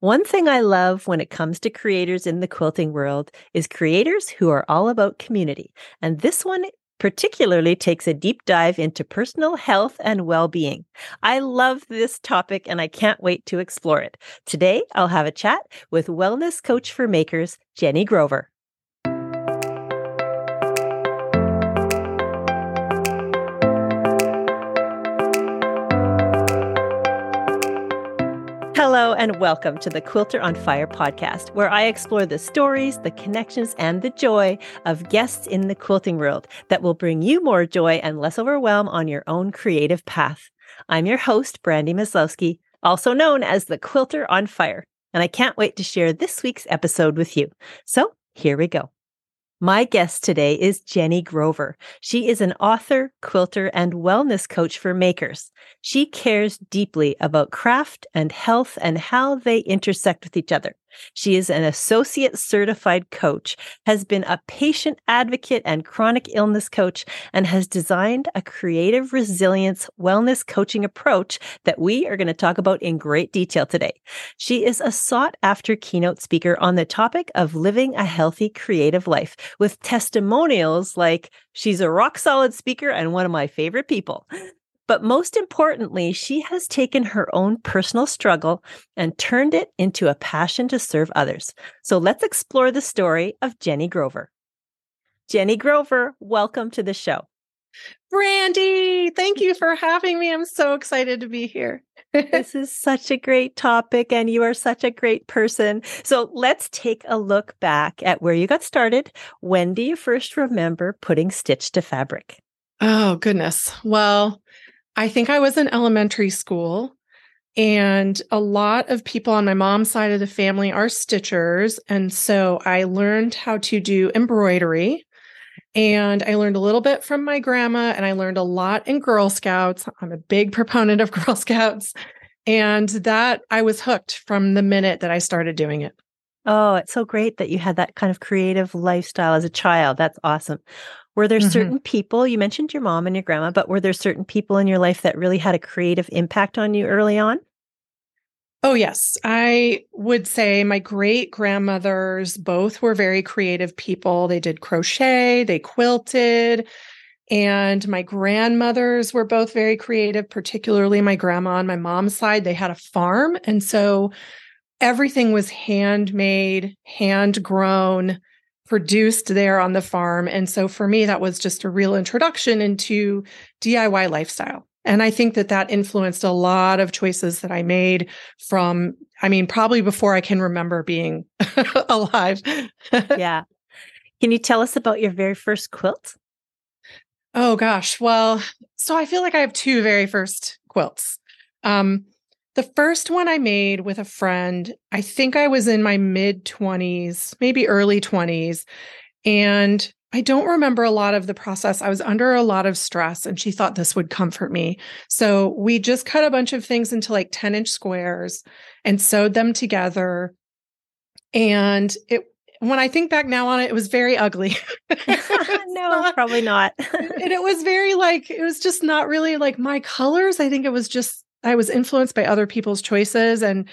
One thing I love when it comes to creators in the quilting world is creators who are all about community. And this one particularly takes a deep dive into personal health and well being. I love this topic and I can't wait to explore it. Today, I'll have a chat with wellness coach for makers, Jenni Grover. Hello, and welcome to the Quilter on Fire podcast, where I explore the stories, the connections, and the joy of guests in the quilting world that will bring you more joy and less overwhelm on your own creative path. I'm your host, Brandy Maslowski, also known as the Quilter on Fire, and I can't wait to share this week's episode with you. So here we go. My guest today is Jenni Grover. She is an author, quilter, and wellness coach for makers. She cares deeply about craft and health and how they intersect with each other. She is an associate certified coach, has been a patient advocate and chronic illness coach, and has designed a creative resilience wellness coaching approach that we are going to talk about in great detail today. She is a sought after keynote speaker on the topic of living a healthy creative life with testimonials like she's a rock solid speaker and one of my favorite people. But most importantly, she has taken her own personal struggle and turned it into a passion to serve others. So let's explore the story of Jenni Grover. Jenni Grover, welcome to the show. Brandy, thank you for having me. I'm so excited to be here. this is such a great topic, and you are such a great person. So let's take a look back at where you got started. When do you first remember putting stitch to fabric? Oh, goodness. Well, I think I was in elementary school, and a lot of people on my mom's side of the family are stitchers. And so I learned how to do embroidery. And I learned a little bit from my grandma, and I learned a lot in Girl Scouts. I'm a big proponent of Girl Scouts. And that I was hooked from the minute that I started doing it. Oh, it's so great that you had that kind of creative lifestyle as a child. That's awesome. Were there mm-hmm. certain people, you mentioned your mom and your grandma, but were there certain people in your life that really had a creative impact on you early on? Oh, yes. I would say my great grandmothers both were very creative people. They did crochet, they quilted, and my grandmothers were both very creative, particularly my grandma on my mom's side. They had a farm. And so everything was handmade, hand grown produced there on the farm. And so for me, that was just a real introduction into DIY lifestyle. And I think that that influenced a lot of choices that I made from, I mean, probably before I can remember being alive. yeah. Can you tell us about your very first quilt? Oh gosh. Well, so I feel like I have two very first quilts. Um, the first one I made with a friend, I think I was in my mid 20s, maybe early 20s. And I don't remember a lot of the process. I was under a lot of stress and she thought this would comfort me. So we just cut a bunch of things into like 10 inch squares and sewed them together. And it, when I think back now on it, it was very ugly. no, probably not. and it was very like, it was just not really like my colors. I think it was just I was influenced by other people's choices and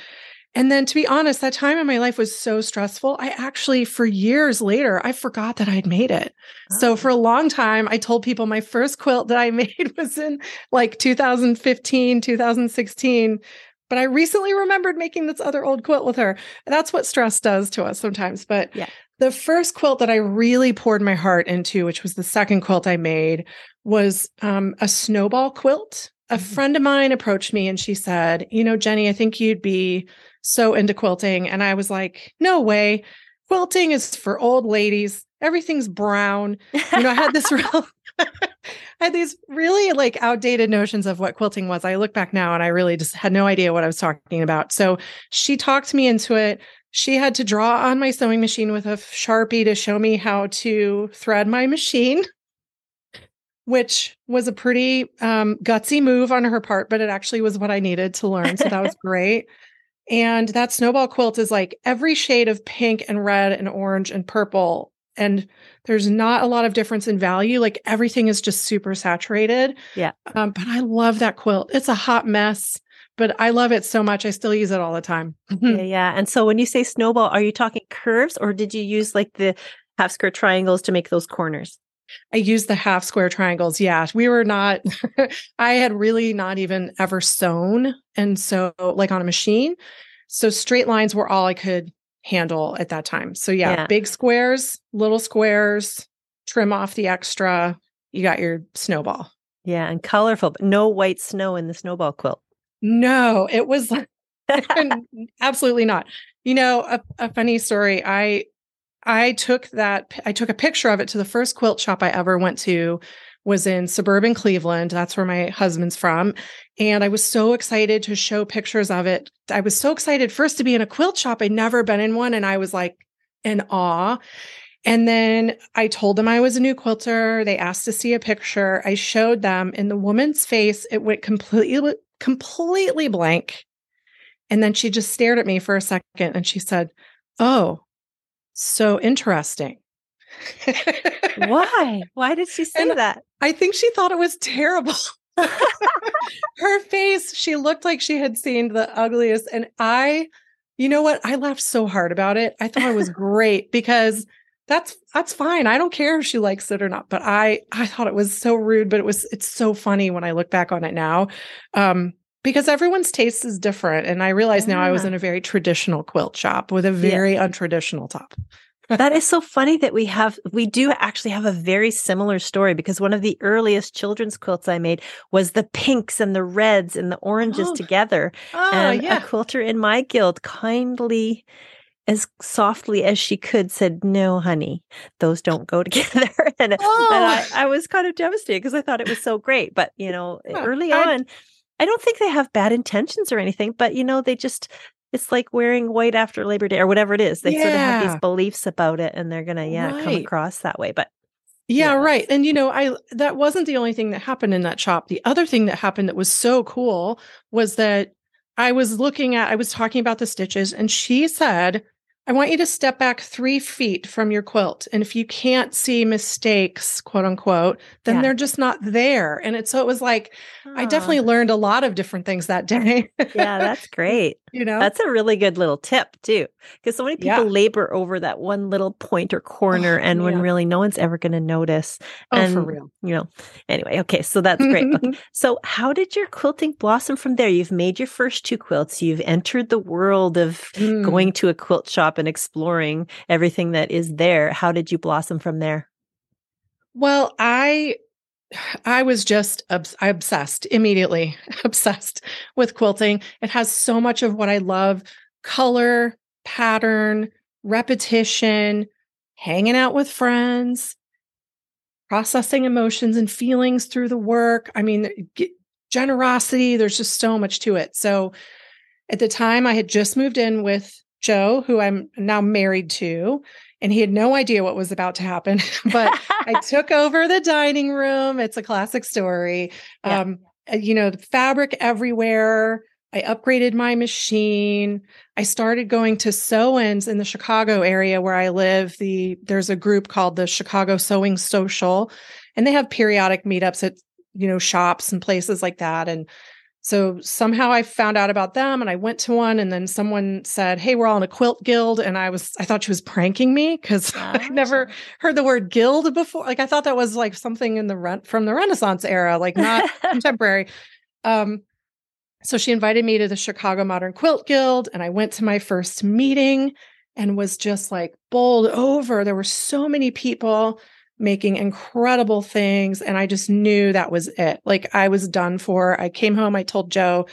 and then to be honest, that time in my life was so stressful. I actually for years later, I forgot that I'd made it. Oh. So for a long time, I told people my first quilt that I made was in like 2015, 2016. But I recently remembered making this other old quilt with her. That's what stress does to us sometimes. But yeah. the first quilt that I really poured my heart into, which was the second quilt I made, was um, a snowball quilt a friend of mine approached me and she said, You know, Jenni, I think you'd be so into quilting. And I was like, No way. Quilting is for old ladies. Everything's brown. You know, I had this real, I had these really like outdated notions of what quilting was. I look back now and I really just had no idea what I was talking about. So she talked me into it. She had to draw on my sewing machine with a Sharpie to show me how to thread my machine which was a pretty um, gutsy move on her part, but it actually was what I needed to learn. So that was great. And that snowball quilt is like every shade of pink and red and orange and purple. And there's not a lot of difference in value. Like everything is just super saturated. Yeah. Um, but I love that quilt. It's a hot mess, but I love it so much. I still use it all the time. yeah, yeah. And so when you say snowball, are you talking curves or did you use like the half square triangles to make those corners? I used the half square triangles. Yeah, we were not, I had really not even ever sewn. And so, like on a machine. So, straight lines were all I could handle at that time. So, yeah, yeah. big squares, little squares, trim off the extra. You got your snowball. Yeah, and colorful, but no white snow in the snowball quilt. No, it was absolutely not. You know, a, a funny story. I I took that I took a picture of it to the first quilt shop I ever went to was in suburban Cleveland. That's where my husband's from. And I was so excited to show pictures of it. I was so excited first to be in a quilt shop. I'd never been in one and I was like in awe. And then I told them I was a new quilter. They asked to see a picture. I showed them in the woman's face, it went completely completely blank. And then she just stared at me for a second and she said, "Oh, so interesting. Why? Why did she say and that? I think she thought it was terrible. Her face, she looked like she had seen the ugliest. And I, you know what? I laughed so hard about it. I thought it was great because that's that's fine. I don't care if she likes it or not. But I I thought it was so rude, but it was it's so funny when I look back on it now. Um, because everyone's taste is different. And I realize yeah. now I was in a very traditional quilt shop with a very yeah. untraditional top. that is so funny that we have we do actually have a very similar story because one of the earliest children's quilts I made was the pinks and the reds and the oranges oh. together. Oh, and yeah. a quilter in my guild kindly as softly as she could said, No, honey, those don't go together. and, oh. and I, I, was kind of devastated because I thought it was so great. But, you know, yeah, early I, on, I don't think they have bad intentions or anything, but you know, they just it's like wearing white after Labor Day or whatever it is. They yeah. sort of have these beliefs about it and they're gonna, yeah, right. come across that way. But yeah, yeah, right. And you know, I that wasn't the only thing that happened in that shop. The other thing that happened that was so cool was that I was looking at I was talking about the stitches and she said I want you to step back three feet from your quilt. And if you can't see mistakes, quote unquote, then yeah. they're just not there. And it's so it was like, I definitely learned a lot of different things that day. yeah, that's great. You know, that's a really good little tip too. Because so many people yeah. labor over that one little point or corner, oh, and yeah. when really no one's ever going to notice. Oh, and, for real. You know, anyway, okay, so that's great. okay. So, how did your quilting blossom from there? You've made your first two quilts, you've entered the world of mm. going to a quilt shop and exploring everything that is there. How did you blossom from there? Well, I I was just obs- obsessed immediately, obsessed with quilting. It has so much of what I love color, pattern, repetition, hanging out with friends, processing emotions and feelings through the work. I mean, generosity, there's just so much to it. So at the time, I had just moved in with Joe, who I'm now married to, and he had no idea what was about to happen. but I took over the dining room. It's a classic story. Yeah. Um, uh, you know, fabric everywhere. I upgraded my machine. I started going to sew-ins in the Chicago area where I live. The there's a group called the Chicago Sewing Social, and they have periodic meetups at you know shops and places like that. And so somehow I found out about them and I went to one and then someone said, Hey, we're all in a quilt guild. And I was, I thought she was pranking me because I never heard the word guild before. Like I thought that was like something in the rent from the Renaissance era, like not contemporary. Um, so she invited me to the Chicago Modern Quilt Guild and I went to my first meeting and was just like bowled over. There were so many people making incredible things. And I just knew that was it. Like I was done for. I came home, I told Joe,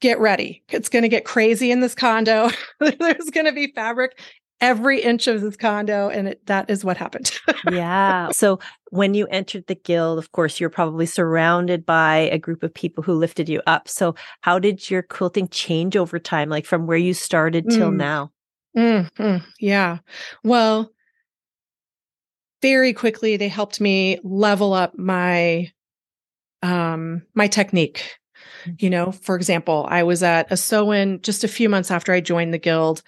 get ready. It's going to get crazy in this condo. There's going to be fabric every inch of this condo. And it, that is what happened. yeah. So when you entered the guild, of course, you're probably surrounded by a group of people who lifted you up. So how did your quilting change over time, like from where you started till mm. now? Mm-hmm. Yeah. Well, very quickly they helped me level up my um my technique mm. you know for example i was at a sew-in just a few months after i joined the guild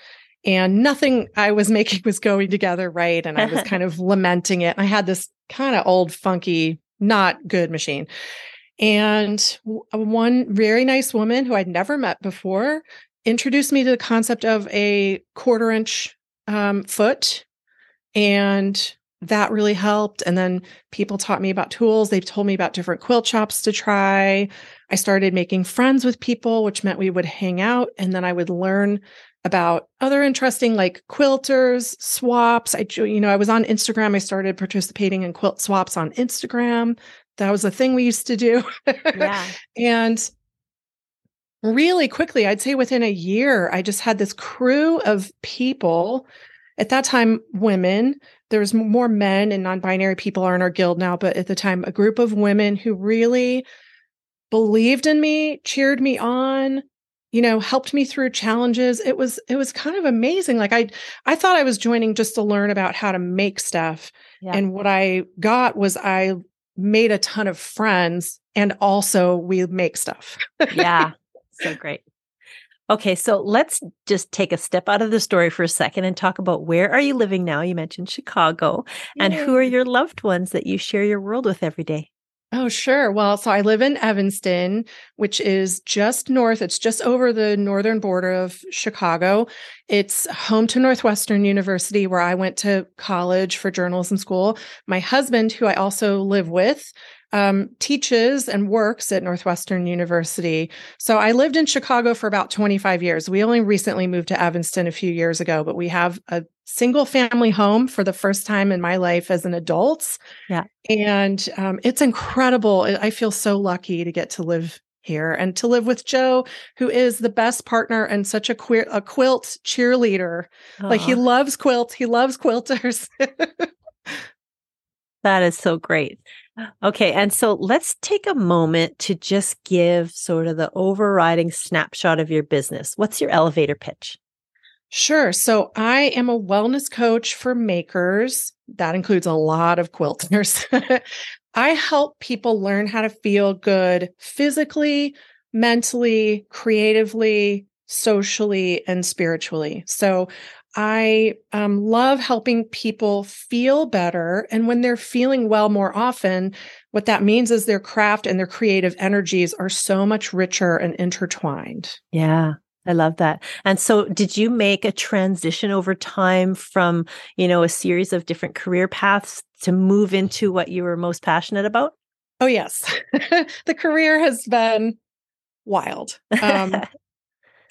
and nothing i was making was going together right and i was kind of lamenting it i had this kind of old funky not good machine And one very nice woman who I'd never met before introduced me to the concept of a quarter inch um, foot. And that really helped. And then people taught me about tools. They told me about different quilt shops to try. I started making friends with people, which meant we would hang out and then I would learn about other interesting like quilters, swaps. I, you know, I was on Instagram. I started participating in quilt swaps on Instagram. That was a thing we used to do. Yeah. and really quickly, I'd say within a year, I just had this crew of people. At that time, women. There was more men and non-binary people are in our guild now, but at the time, a group of women who really believed in me, cheered me on, you know, helped me through challenges. It was it was kind of amazing. Like I I thought I was joining just to learn about how to make stuff. Yeah. And what I got was I made a ton of friends and also we make stuff. yeah. So great. Okay, so let's just take a step out of the story for a second and talk about where are you living now? You mentioned Chicago. And who are your loved ones that you share your world with every day? Oh, sure. Well, so I live in Evanston, which is just north. It's just over the northern border of Chicago. It's home to Northwestern University, where I went to college for journalism school. My husband, who I also live with, um, teaches and works at Northwestern University. So I lived in Chicago for about 25 years. We only recently moved to Evanston a few years ago, but we have a single family home for the first time in my life as an adult. Yeah. And um, it's incredible. I feel so lucky to get to live here and to live with Joe, who is the best partner and such a queer a quilt cheerleader. Aww. Like he loves quilts, he loves quilters. that is so great. Okay. And so let's take a moment to just give sort of the overriding snapshot of your business. What's your elevator pitch? Sure. So I am a wellness coach for makers. That includes a lot of quilters. I help people learn how to feel good physically, mentally, creatively, socially, and spiritually. So I um, love helping people feel better. And when they're feeling well more often, what that means is their craft and their creative energies are so much richer and intertwined. Yeah. I love that. And so did you make a transition over time from, you know, a series of different career paths to move into what you were most passionate about? Oh, yes. the career has been wild. Um,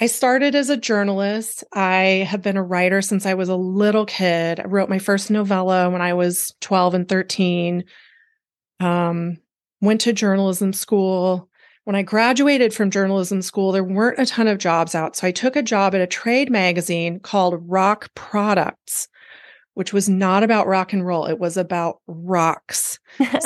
I started as a journalist. I have been a writer since I was a little kid. I wrote my first novella when I was 12 and 13. Um, went to journalism school. When I graduated from journalism school, there weren't a ton of jobs out. So I took a job at a trade magazine called Rock Products which was not about rock and roll. It was about rocks.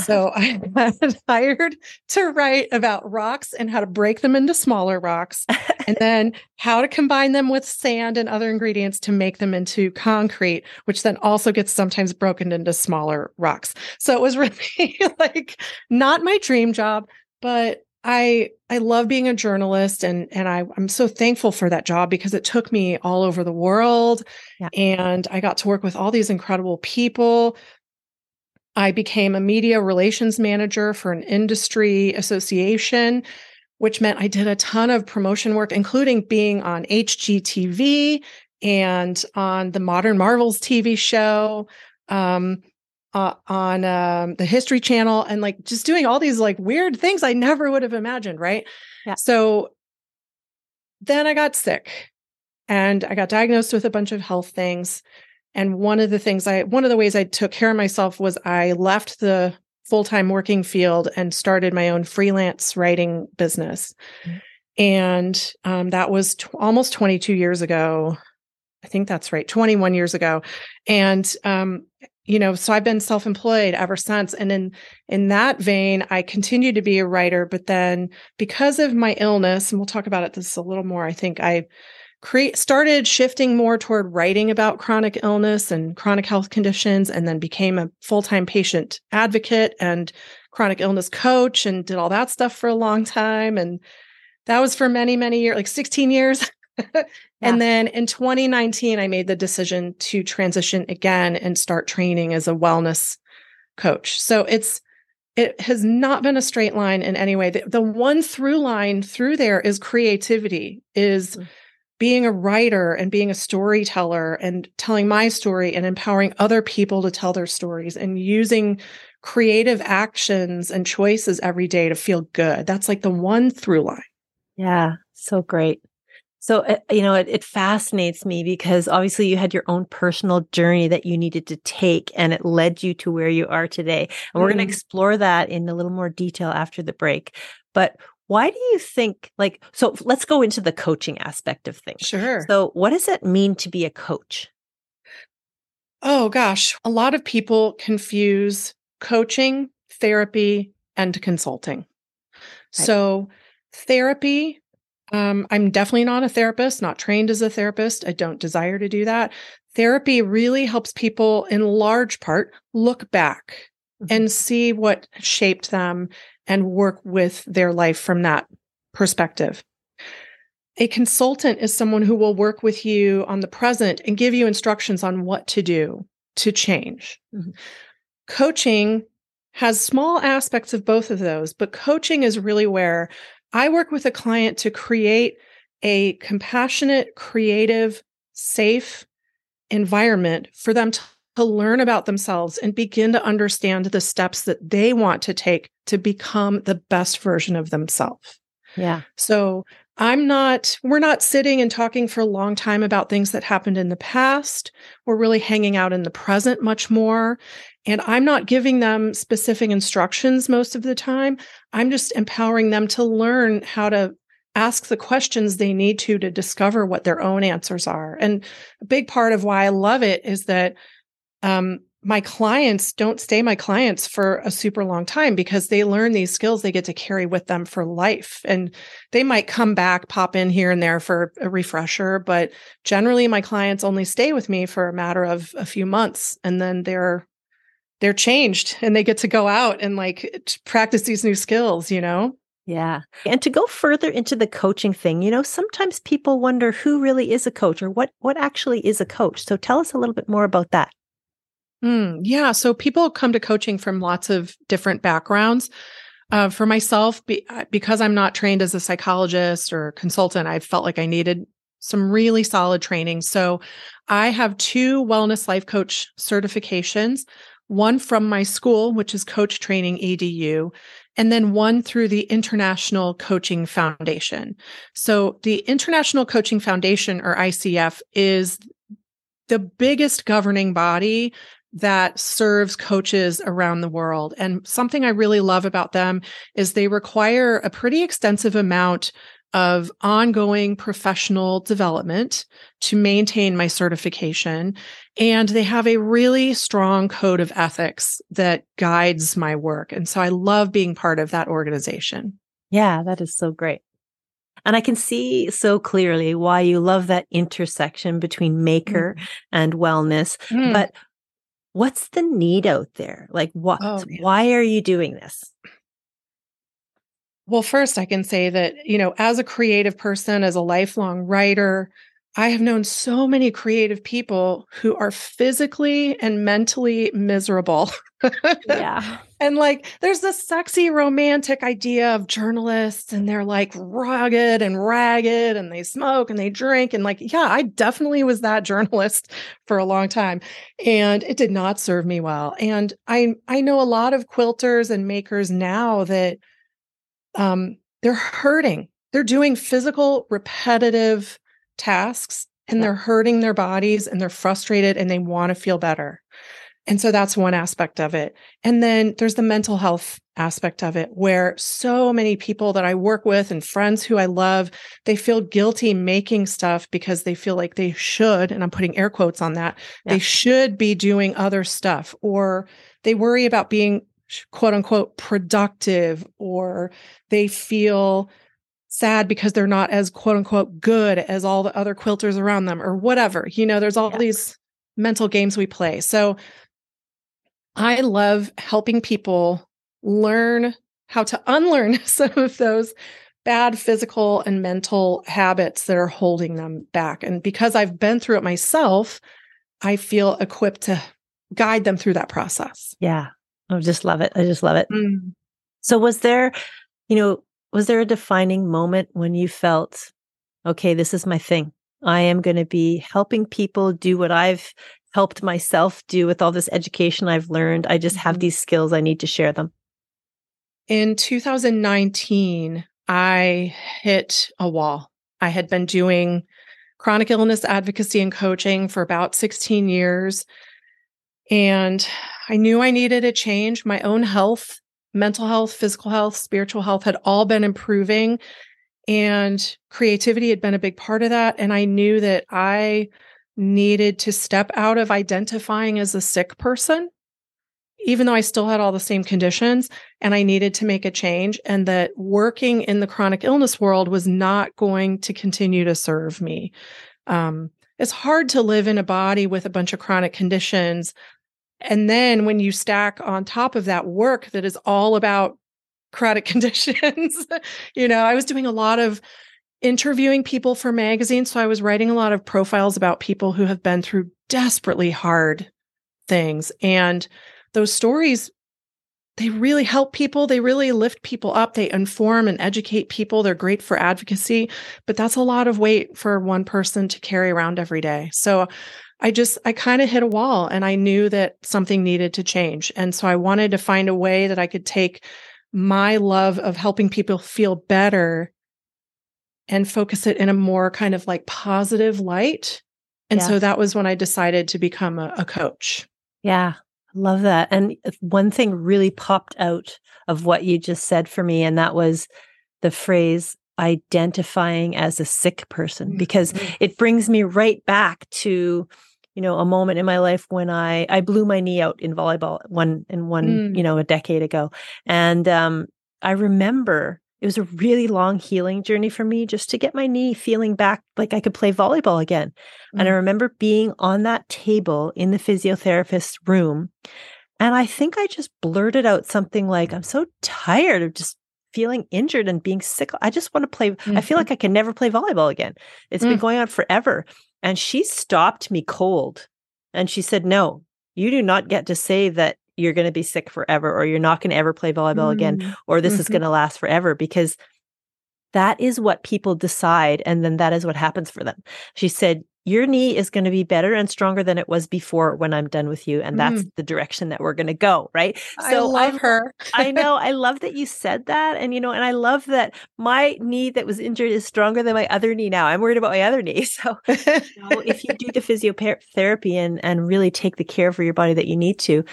so I was hired to write about rocks and how to break them into smaller rocks, and then how to combine them with sand and other ingredients to make them into concrete, which then also gets sometimes broken into smaller rocks. So it was really like not my dream job, but I I love being a journalist and and I I'm so thankful for that job because it took me all over the world yeah. and I got to work with all these incredible people. I became a media relations manager for an industry association which meant I did a ton of promotion work including being on HGTV and on the Modern Marvels TV show. Um, uh, on um, the History Channel and like just doing all these like weird things I never would have imagined. Right. Yeah. So then I got sick and I got diagnosed with a bunch of health things. And one of the things I, one of the ways I took care of myself was I left the full time working field and started my own freelance writing business. Mm-hmm. And um, that was t- almost 22 years ago. I think that's right, 21 years ago. And um, you know so i've been self-employed ever since and in in that vein i continue to be a writer but then because of my illness and we'll talk about it this a little more i think i create started shifting more toward writing about chronic illness and chronic health conditions and then became a full-time patient advocate and chronic illness coach and did all that stuff for a long time and that was for many many years like 16 years And then in 2019, I made the decision to transition again and start training as a wellness coach. So it's it has not been a straight line in any way. The, the one through line through there is creativity, is mm-hmm. Being a writer and being a storyteller and telling my story and empowering other people to tell their stories and using creative actions and choices every day to feel good. That's like the one through line. Yeah, so great. So, uh, you know, it, it, fascinates me because obviously you had your own personal journey that you needed to take and it led you to where you are today. And mm-hmm. we're going to explore that in a little more detail after the break. But why do you think, like, so let's go into the coaching aspect of things. Sure. So, what does it mean to be a coach? Oh, gosh. A lot of people confuse coaching, therapy, and consulting. Right. So, therapy, um, I'm definitely not a therapist, not trained as a therapist. I don't desire to do that. Therapy really helps people, in large part, look back mm-hmm. and see what shaped them and work with their life from that perspective. A consultant is someone who will work with you on the present and give you instructions on what to do to change. Mm-hmm. Coaching has small aspects of both of those, but coaching is really where I work with a client to create a compassionate, creative, safe environment for them to, to learn about themselves and begin to understand the steps that they want to take to become the best version of themselves. Yeah. So I'm not, we're not sitting and talking for a long time about things that happened in the past. We're really hanging out in the present much more. And I'm not giving them specific instructions most of the time. I'm just empowering them to learn how to ask the questions they need to to discover what their own answers are. And a big part of why I love it is that um, my clients don't stay my clients for a super long time because they learn these skills they get to carry with them for life. And they might come back, pop in here and there for a refresher, but generally my clients only stay with me for a matter of a few months and then they're they're changed and they get to go out and like practice these new skills, you know? Yeah. And to go further into the coaching thing, you know, sometimes people wonder who really is a coach or what what actually is a coach. So tell us a little bit more about that. Mm, yeah. So people come to coaching from lots of different backgrounds. Uh, for myself, be, uh, because I'm not trained as a psychologist or consultant, I felt like I needed some really solid training. So I have two wellness life coach certifications one from my school, which is Coach Training EDU, and then one through the International Coaching Foundation. So the International Coaching Foundation, or ICF, is the biggest governing body that serves coaches around the world. And something I really love about them is they require a pretty extensive amount of ongoing professional development to maintain my certification. And they have a really strong code of ethics that guides my work. And so I love being part of that organization. Yeah, that is so great. And I can see so clearly why you love that intersection between maker mm. and wellness. Mm. But what's the need out there? Like what oh, why are you doing this? Well, first, I can say that, you know, as a creative person, as a lifelong writer, I have known so many creative people who are physically and mentally miserable. yeah. And like, there's this sexy romantic idea of journalists, and they're like rugged and ragged, and they smoke and they drink. And like, yeah, I definitely was that journalist for a long time. And it did not serve me well. And I I know a lot of quilters and makers now that um, they're hurting. They're doing physical, repetitive tasks and they're hurting their bodies and they're frustrated and they want to feel better. And so that's one aspect of it. And then there's the mental health aspect of it, where so many people that I work with and friends who I love, they feel guilty making stuff because they feel like they should, and I'm putting air quotes on that, yeah. they should be doing other stuff, or they worry about being quote unquote productive or they feel sad because they're not as quote unquote good as all the other quilters around them or whatever. You know, there's all yeah. these mental games we play. So I love helping people learn how to unlearn some of those bad physical and mental habits that are holding them back. And because I've been through it myself, I feel equipped to guide them through that process. Yeah. I just love it. I just love it. Mm. So was there, you know, was there a defining moment when you felt, okay, this is my thing? I am going to be helping people do what I've helped myself do with all this education I've learned. I just have mm-hmm. these skills. I need to share them. In 2019, I hit a wall. I had been doing chronic illness advocacy and coaching for about 16 years. And I knew I needed a change. My own health, mental health, physical health, spiritual health had all been improving. And creativity had been a big part of that. And I knew that I needed to step out of identifying as a sick person even though I still had all the same conditions and I needed to make a change, and that working in the chronic illness world was not going to continue to serve me. Um, it's hard to live in a body with a bunch of chronic conditions. And then when you stack on top of that work that is all about chronic conditions, you know, I was doing a lot of interviewing people for magazines. So I was writing a lot of profiles about people who have been through desperately hard things. And those stories they really help people. They really lift people up. They inform and educate people. They're great for advocacy, but that's a lot of weight for one person to carry around every day. So I just, I kind of hit a wall and I knew that something needed to change. And so I wanted to find a way that I could take my love of helping people feel better and focus it in a more kind of like positive light. And yeah. so that was when I decided to become a, a coach. Yeah. Love that. And one thing really popped out of what you just said for me, and that was the phrase identifying as a sick person, because mm-hmm. it brings me right back to you know a moment in my life when i i blew my knee out in volleyball one in one mm. you know a decade ago and um i remember it was a really long healing journey for me just to get my knee feeling back like I could play volleyball again. Mm. And I mm. remember being on that table in the physiotherapist's room. And I think I just blurted out something like, I'm so tired of just feeling injured and being sick. I just want to play. Mm-hmm. I feel mm-hmm. like I can never play volleyball again. It's mm. been going on forever. And she stopped me cold and she said, No, you do not get to say that you're going to be sick forever or you're not going to ever play volleyball mm. again or this mm-hmm. is going to last forever because that is what people decide and then that is what happens for them she said your knee is going to be better and stronger than it was before when I'm done with you. And that's mm. the direction that we're going to go. Right. So I love I, her. I know. I love that you said that. And, you know, and I love that my knee that was injured is stronger than my other knee now. I'm worried about my other knee. So you know, if you do the physiotherapy and, and really take the care for your body that you need to,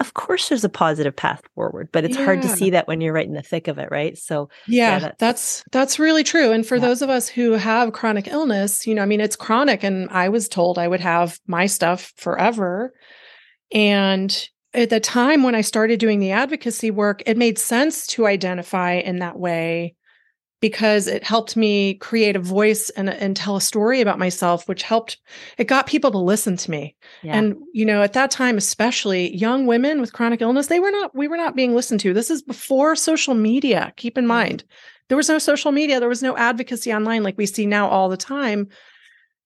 of course there's a positive path forward but it's yeah. hard to see that when you're right in the thick of it right so yeah, yeah that's, that's, that's really true and for yeah. those of us who have chronic illness you know i mean it's chronic and i was told i would have my stuff forever and at the time when i started doing the advocacy work it made sense to identify in that way because it helped me create a voice and, and tell a story about myself, which helped, it got people to listen to me. Yeah. And, you know, at that time, especially young women with chronic illness, they were not, we were not being listened to. This is before social media. Keep in mm-hmm. mind, there was no social media, there was no advocacy online like we see now all the time.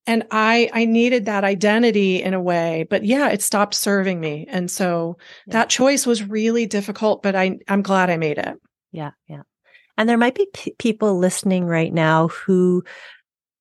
And I, I needed that identity in a way, but yeah, it stopped serving me. And so yeah. that choice was really difficult, but I, I'm glad I made it. Yeah. Yeah. And there might be p- people listening right now who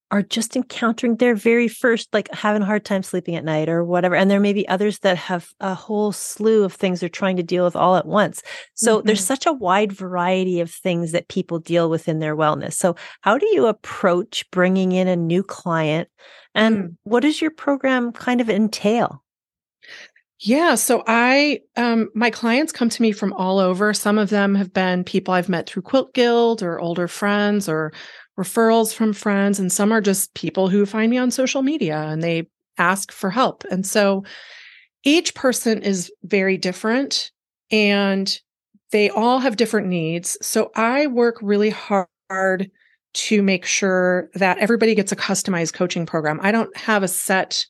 are just encountering their very first, like having a hard time sleeping at night or whatever. And there may be others that have a whole slew of things they're trying to deal with all at once. So mm-hmm. there's such a wide variety of things that people deal with in their wellness. So, how do you approach bringing in a new client? And mm. what does your program kind of entail? Yeah. So I, um, my clients come to me from all over. Some of them have been people I've met through Quilt Guild or older friends or referrals from friends. And some are just people who find me on social media and they ask for help. And so each person is very different and they all have different needs. So I work really hard to make sure that everybody gets a customized coaching program. I don't have a set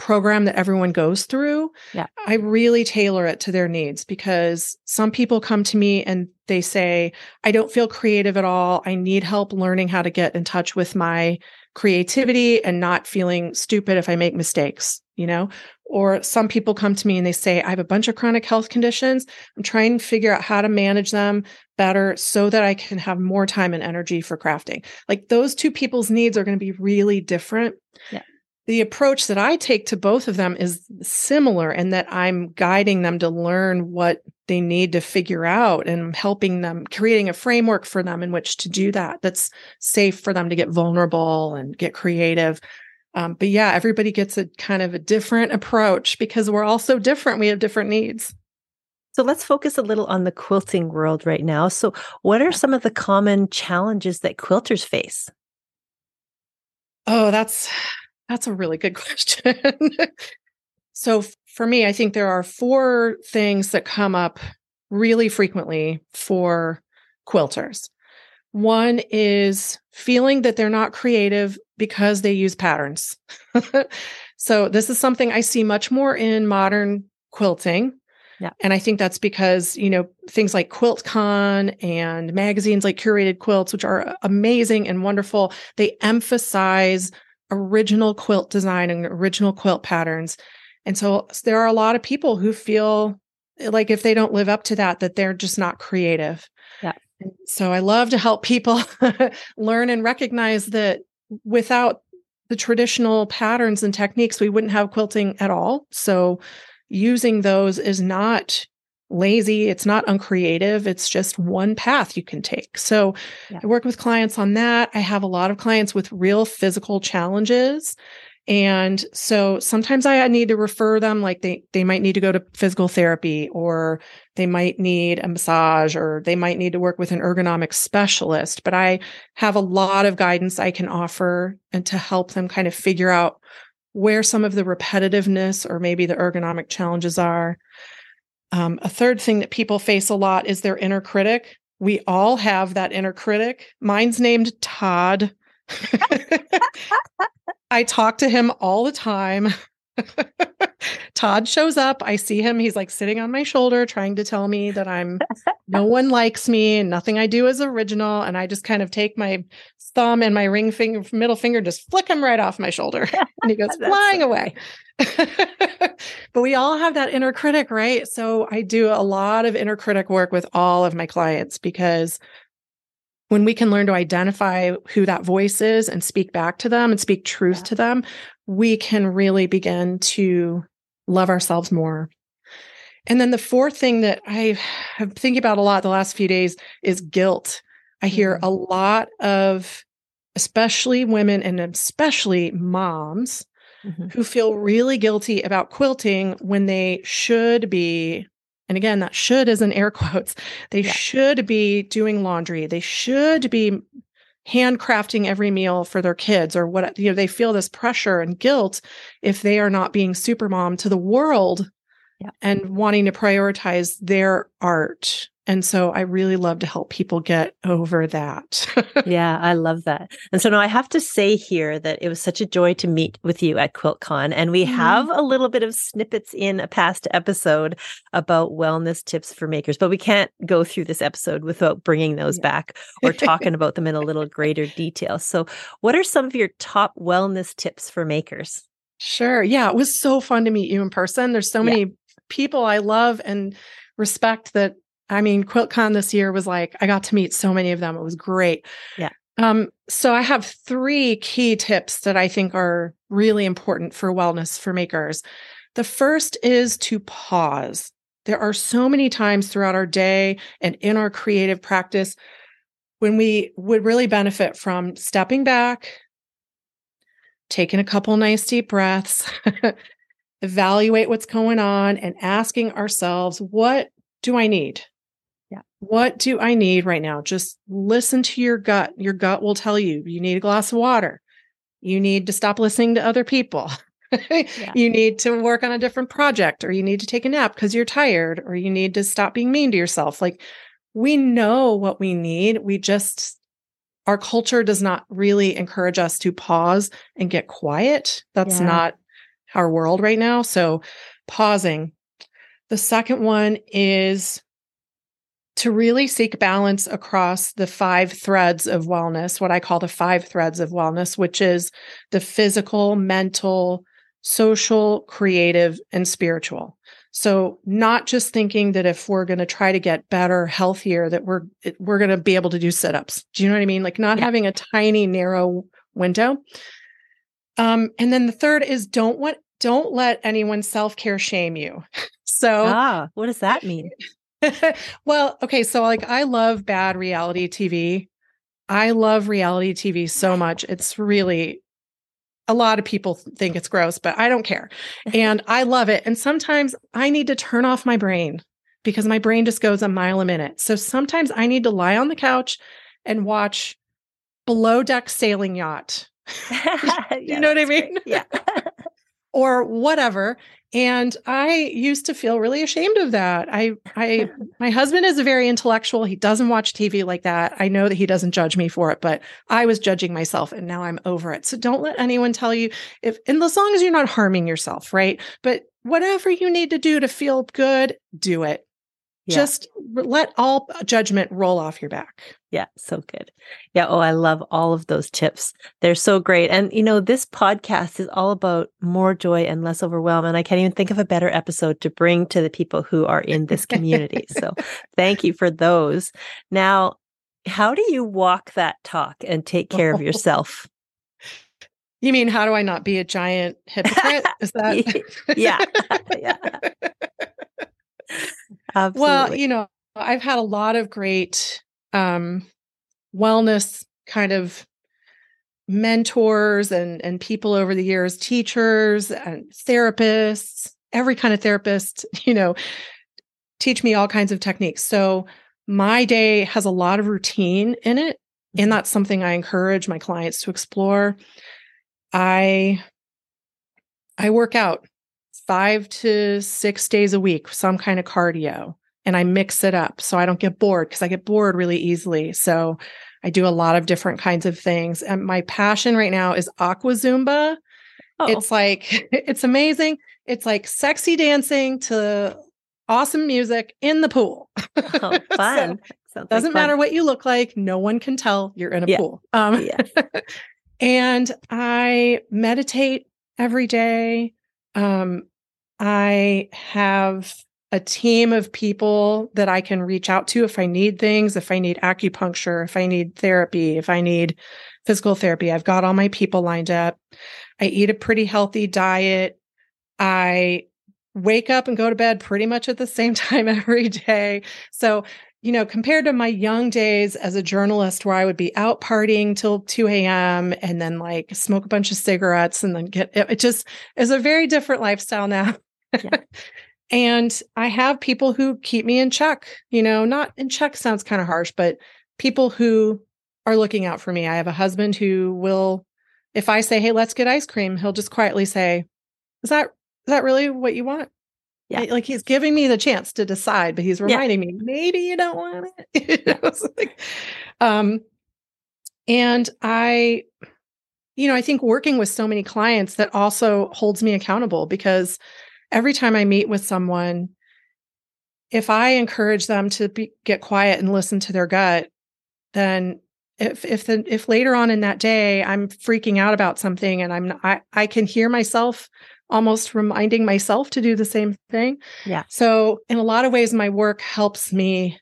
program that everyone goes through. Yeah. I really tailor it to their needs because some people come to me and they say, I don't feel creative at all. I need help learning how to get in touch with my creativity and not feeling stupid if I make mistakes, you know? Or some people come to me and they say, I have a bunch of chronic health conditions. I'm trying to figure out how to manage them better so that I can have more time and energy for crafting. Like those two people's needs are going to be really different. Yeah. The approach that I take to both of them is similar in that I'm guiding them to learn what they need to figure out and helping them creating a framework for them in which to do that that's safe for them to get vulnerable and get creative um, but yeah, everybody gets a kind of a different approach because we're all so different. We have different needs. So let's focus a little on the quilting world right now. So, what are some of the common challenges that quilters face? Oh, that's that's a really good question. so for me, I think there are four things that come up really frequently for quilters. One is feeling that they're not creative because they use patterns. so, this is something I see much more in modern quilting. Yeah. And I think that's because, you know, things like QuiltCon and magazines like Curated Quilts, which are amazing and wonderful, they emphasize original quilt design and original quilt patterns. And so there are a lot of people who feel eh, like if they don't live up to that, that they're just not creative. Yeah. So I love to help people learn and recognize that without the traditional patterns and techniques, we wouldn't have quilting at all. So using those is not lazy, it's not uncreative, it's just one path you can take. So yeah. I work with clients on that. I have a lot of clients with real physical challenges and so sometimes I need to refer them like they they might need to go to physical therapy or they might need a massage or they might need to work with an ergonomic specialist, but I have a lot of guidance I can offer and to help them kind of figure out where some of the repetitiveness or maybe the ergonomic challenges are. Um, a third thing that people face a lot is their inner critic. We all have that inner critic. Mine's named Todd. I talk to him all the time. Todd shows up. I see him. He's like sitting on my shoulder, trying to tell me that I'm no one likes me and nothing I do is original. And I just kind of take my thumb and my ring finger, middle finger, just flick him right off my shoulder. And he goes flying away. but we all have that inner critic, right? So I do a lot of inner critic work with all of my clients because when we can learn to identify who that voice is and speak back to them and speak truth yeah. to them, we can really begin to love ourselves more. And then the fourth thing that I have thinking about a lot the last few days is guilt. I hear mm-hmm. a lot of especially women and especially moms mm-hmm. who feel really guilty about quilting when they should be and again, that should is in air quotes. They yeah. should be doing laundry. They should be handcrafting every meal for their kids or what you know they feel this pressure and guilt if they are not being super mom to the world yeah. and wanting to prioritize their art and so I really love to help people get over that. yeah, I love that. And so now I have to say here that it was such a joy to meet with you at QuiltCon. And we mm-hmm. have a little bit of snippets in a past episode about wellness tips for makers, but we can't go through this episode without bringing those yeah. back or talking about them in a little greater detail. So, what are some of your top wellness tips for makers? Sure. Yeah, it was so fun to meet you in person. There's so many yeah. people I love and respect that I mean, QuiltCon this year was like, I got to meet so many of them. It was great. Yeah. Um, so I have three key tips that I think are really important for wellness for makers. The first is to pause. There are so many times throughout our day and in our creative practice when we would really benefit from stepping back, taking a couple nice deep breaths, evaluate what's going on, and asking ourselves, what do I need? What do I need right now? Just listen to your gut. Your gut will tell you you need a glass of water. You need to stop listening to other people. yeah. You need to work on a different project or you need to take a nap because you're tired or you need to stop being mean to yourself. Like we know what we need. We just, our culture does not really encourage us to pause and get quiet. That's yeah. not our world right now. So pausing. The second one is to really seek balance across the five threads of wellness, what I call the five threads of wellness, which is the physical, mental, social, creative, and spiritual. So not just thinking that if we're going to try to get better, healthier, that we're we're going to be able to do sit-ups. Do you know what I mean? Like not yeah. having a tiny narrow window. Um, and then the third is don't want don't let anyone self-care shame you. so ah, what does that mean? well, okay, so like I love bad reality TV. I love reality TV so much. It's really a lot of people think it's gross, but I don't care. And I love it. And sometimes I need to turn off my brain because my brain just goes a mile a minute. So sometimes I need to lie on the couch and watch Below Deck Sailing Yacht. yeah, you know what I mean? Great. Yeah. Or whatever and i used to feel really ashamed of that. I i my husband is a very intellectual he doesn't watch tv like that. I know that he doesn't judge me for it but i was judging myself and now i'm over it. So don't let anyone tell you if and as long as you're not harming yourself right? But whatever you need to do to feel good do it yeah. Just let all judgment roll off your back. Yeah, so good. Yeah. Oh, I love all of those tips. They're so great. And, you know, this podcast is all about more joy and less overwhelm. And I can't even think of a better episode to bring to the people who are in this community. so thank you for those. Now, how do you walk that talk and take care of yourself? You mean, how do I not be a giant hypocrite? Is that? yeah. yeah. Absolutely. Well, you know, I've had a lot of great um, wellness kind of mentors and and people over the years, teachers and therapists, every kind of therapist, you know, teach me all kinds of techniques. So my day has a lot of routine in it, and mm-hmm. that's something I encourage my clients to explore. I I work out five to six days a week, some kind of cardio, and I mix it up so I don't get bored because I get bored really easily. So I do a lot of different kinds of things. And my passion right now is aqua Zumba. Oh. It's like, it's amazing. It's like sexy dancing to awesome music in the pool. Oh, fun. so doesn't like matter what you look like. No one can tell you're in a yeah. pool. Um, yeah. and I meditate every day. Um, I have a team of people that I can reach out to if I need things, if I need acupuncture, if I need therapy, if I need physical therapy. I've got all my people lined up. I eat a pretty healthy diet. I wake up and go to bed pretty much at the same time every day. So, you know, compared to my young days as a journalist where I would be out partying till 2 a.m. and then like smoke a bunch of cigarettes and then get it, it just is a very different lifestyle now. Yeah. and I have people who keep me in check, you know, not in check sounds kind of harsh, but people who are looking out for me. I have a husband who will, if I say, Hey, let's get ice cream, he'll just quietly say, Is that, is that really what you want? Yeah. Like he's giving me the chance to decide, but he's reminding yeah. me, maybe you don't want it. like, um, and I, you know, I think working with so many clients that also holds me accountable because every time I meet with someone, if I encourage them to be, get quiet and listen to their gut, then if if the if later on in that day I'm freaking out about something and I'm I I can hear myself almost reminding myself to do the same thing. Yeah. So in a lot of ways my work helps me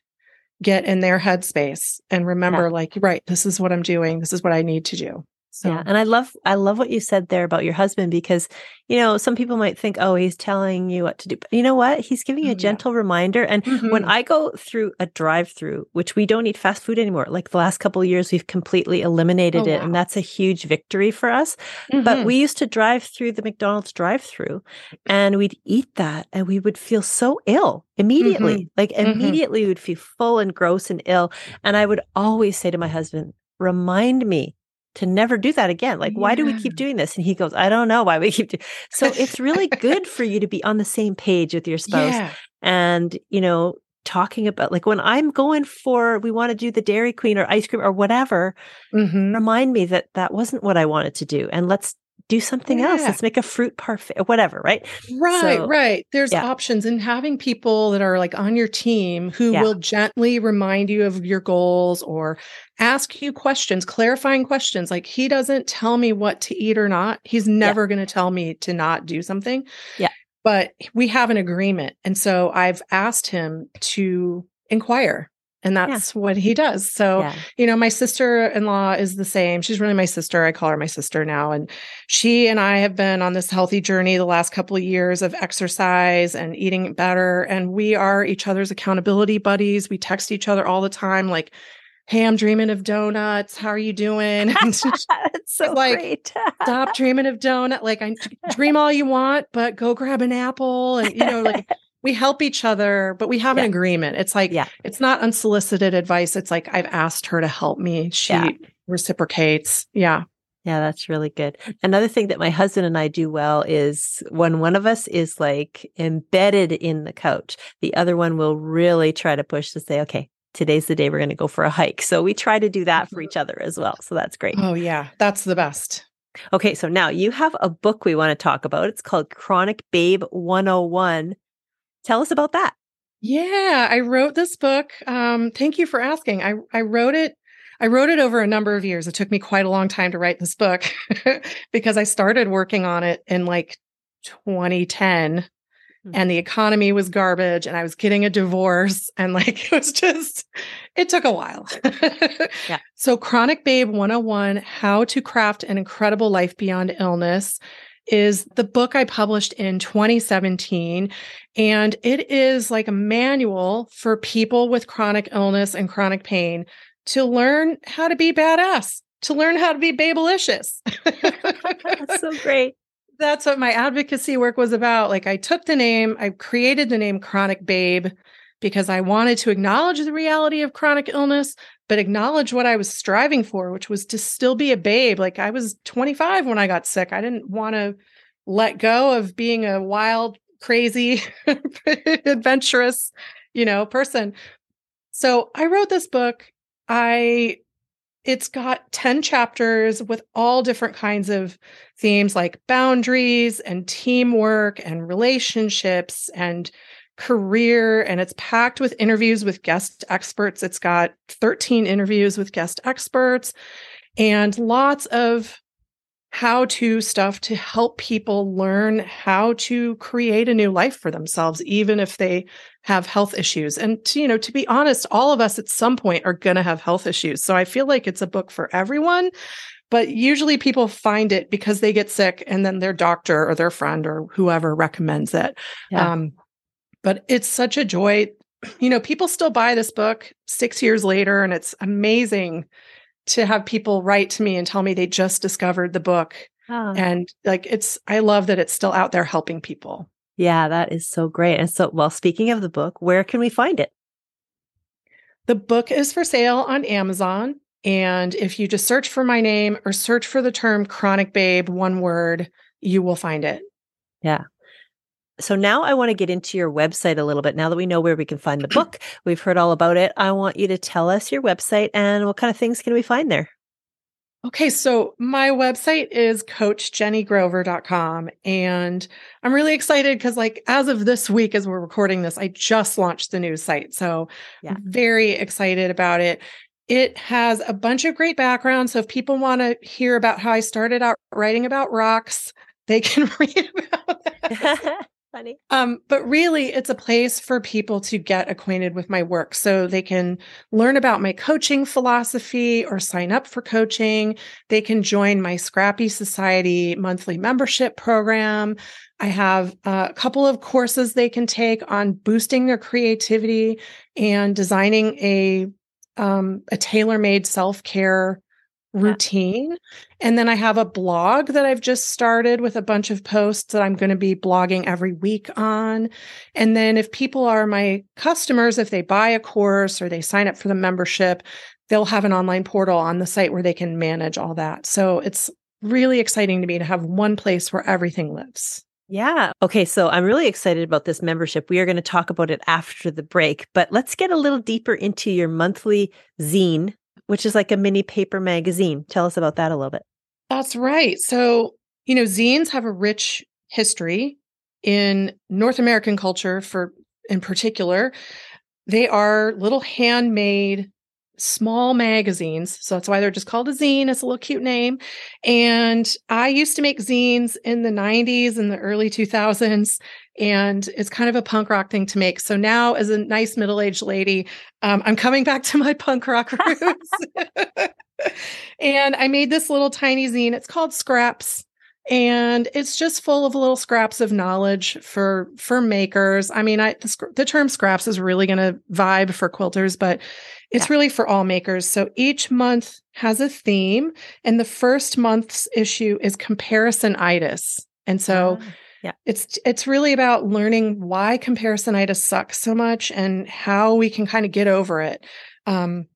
get in their headspace and remember yeah. like right this is what I'm doing this is what I need to do. So. Yeah. And I love I love what you said there about your husband because, you know, some people might think, oh, he's telling you what to do. But you know what? He's giving you a gentle yeah. reminder. And mm-hmm. when I go through a drive-through, which we don't eat fast food anymore, like the last couple of years, we've completely eliminated oh, it. Wow. And that's a huge victory for us. Mm-hmm. But we used to drive through the McDonald's drive-through and we'd eat that and we would feel so ill immediately. Mm-hmm. Like mm-hmm. immediately we would feel full and gross and ill. And I would always say to my husband, remind me to never do that again. Like, yeah. why do we keep doing this? And he goes, I don't know why we keep doing. So it's really good for you to be on the same page with your spouse, yeah. and you know, talking about like when I'm going for we want to do the Dairy Queen or ice cream or whatever. Mm-hmm. Remind me that that wasn't what I wanted to do, and let's do something yeah. else. Let's make a fruit parfait or whatever, right? Right, so, right. There's yeah. options and having people that are like on your team who yeah. will gently remind you of your goals or ask you questions, clarifying questions. Like he doesn't tell me what to eat or not. He's never going to tell me to not do something. Yeah. But we have an agreement. And so I've asked him to inquire and that's yeah. what he does. So, yeah. you know, my sister-in-law is the same. She's really my sister. I call her my sister now and she and I have been on this healthy journey the last couple of years of exercise and eating better and we are each other's accountability buddies. We text each other all the time like Hey, I'm dreaming of donuts. How are you doing? That's so like, great. stop dreaming of donut. Like, I dream all you want, but go grab an apple. And you know, like we help each other, but we have yeah. an agreement. It's like, yeah. it's not unsolicited advice. It's like, I've asked her to help me. She yeah. reciprocates. Yeah. Yeah, that's really good. Another thing that my husband and I do well is when one of us is like embedded in the couch, the other one will really try to push to say, okay, today's the day we're going to go for a hike. So we try to do that for each other as well. So that's great. Oh, yeah. That's the best. Okay. So now you have a book we want to talk about. It's called Chronic Babe 101 Tell us about that. Yeah, I wrote this book. Um, thank you for asking. I, I wrote it. I wrote it over a number of years. It took me quite a long time to write this book because I started working on it in like 2010 mm-hmm. and the economy was garbage and I was getting a divorce and like it was just it took a while. yeah. So ChronicBabe 101 How to Craft an Incredible Life Beyond Illness is the book I published in 2017. And it is like a manual for people with chronic illness and chronic pain to learn how to be badass, to learn how to be babelicious. That's so great. That's what my advocacy work was about. Like I took the name, I created the name ChronicBabe because I wanted to acknowledge the reality of chronic illness, but acknowledge what I was striving for, which was to still be a babe. Like I was 25 when I got sick. I didn't want to let go of being a wild, crazy, adventurous, you know, person. So I wrote this book. I it's got 10 chapters with all different kinds of themes like boundaries and teamwork and relationships and career and it's packed with interviews with guest experts. It's got 13 interviews with guest experts and lots of how to stuff to help people learn how to create a new life for themselves even if they have health issues and to, you know to be honest all of us at some point are going to have health issues so i feel like it's a book for everyone but usually people find it because they get sick and then their doctor or their friend or whoever recommends it yeah. um, but it's such a joy. You know, people still buy this book six years later, and it's amazing to have people write to me and tell me they just discovered the book. Oh. And like, it's, I love that it's still out there helping people. Yeah, that is so great. And so, well, speaking of the book, where can we find it? The book is for sale on Amazon. And if you just search for my name or search for the term ChronicBabe, one word, you will find it. Yeah. So now I want to get into your website a little bit. Now that we know where we can find the book, we've heard all about it. I want you to tell us your website and what kind of things can we find there? Okay, so my website is coachjennigrover.com and I'm really excited because like as of this week as we're recording this, I just launched the new site. So yeah. I'm very excited about it. It has a bunch of great background. So if people want to hear about how I started out writing about rocks, they can read about that. funny. Um, but really, it's a place for people to get acquainted with my work so they can learn about my coaching philosophy or sign up for coaching. They can join my Scrappy Society monthly membership program. I have a couple of courses they can take on boosting their creativity and designing a um, a tailor-made self-care routine. And then I have a blog that I've just started with a bunch of posts that I'm going to be blogging every week on. And then if people are my customers, if they buy a course or they sign up for the membership, they'll have an online portal on the site where they can manage all that. So it's really exciting to me to have one place where everything lives. Yeah. Okay. So I'm really excited about this membership. We are going to talk about it after the break, but let's get a little deeper into your monthly zine which is like a mini paper magazine. Tell us about that a little bit. That's right. So, you know, zines have a rich history in North American culture for in particular. They are little handmade small magazines. So that's why they're just called a zine. It's a little cute name. And I used to make zines in the 90s and the early 2000s. And it's kind of a punk rock thing to make. So now, as a nice middle aged lady, um, I'm coming back to my punk rock roots. and I made this little tiny zine. It's called Scraps and it's just full of little scraps of knowledge for for makers i mean i the, the term scraps is really going to vibe for quilters but it's yeah. really for all makers. So each month has a theme, and the first month's issue is comparisonitis. And so uh, yeah. It's it's really about learning why comparisonitis sucks so much and how we can kind of get over it. Um,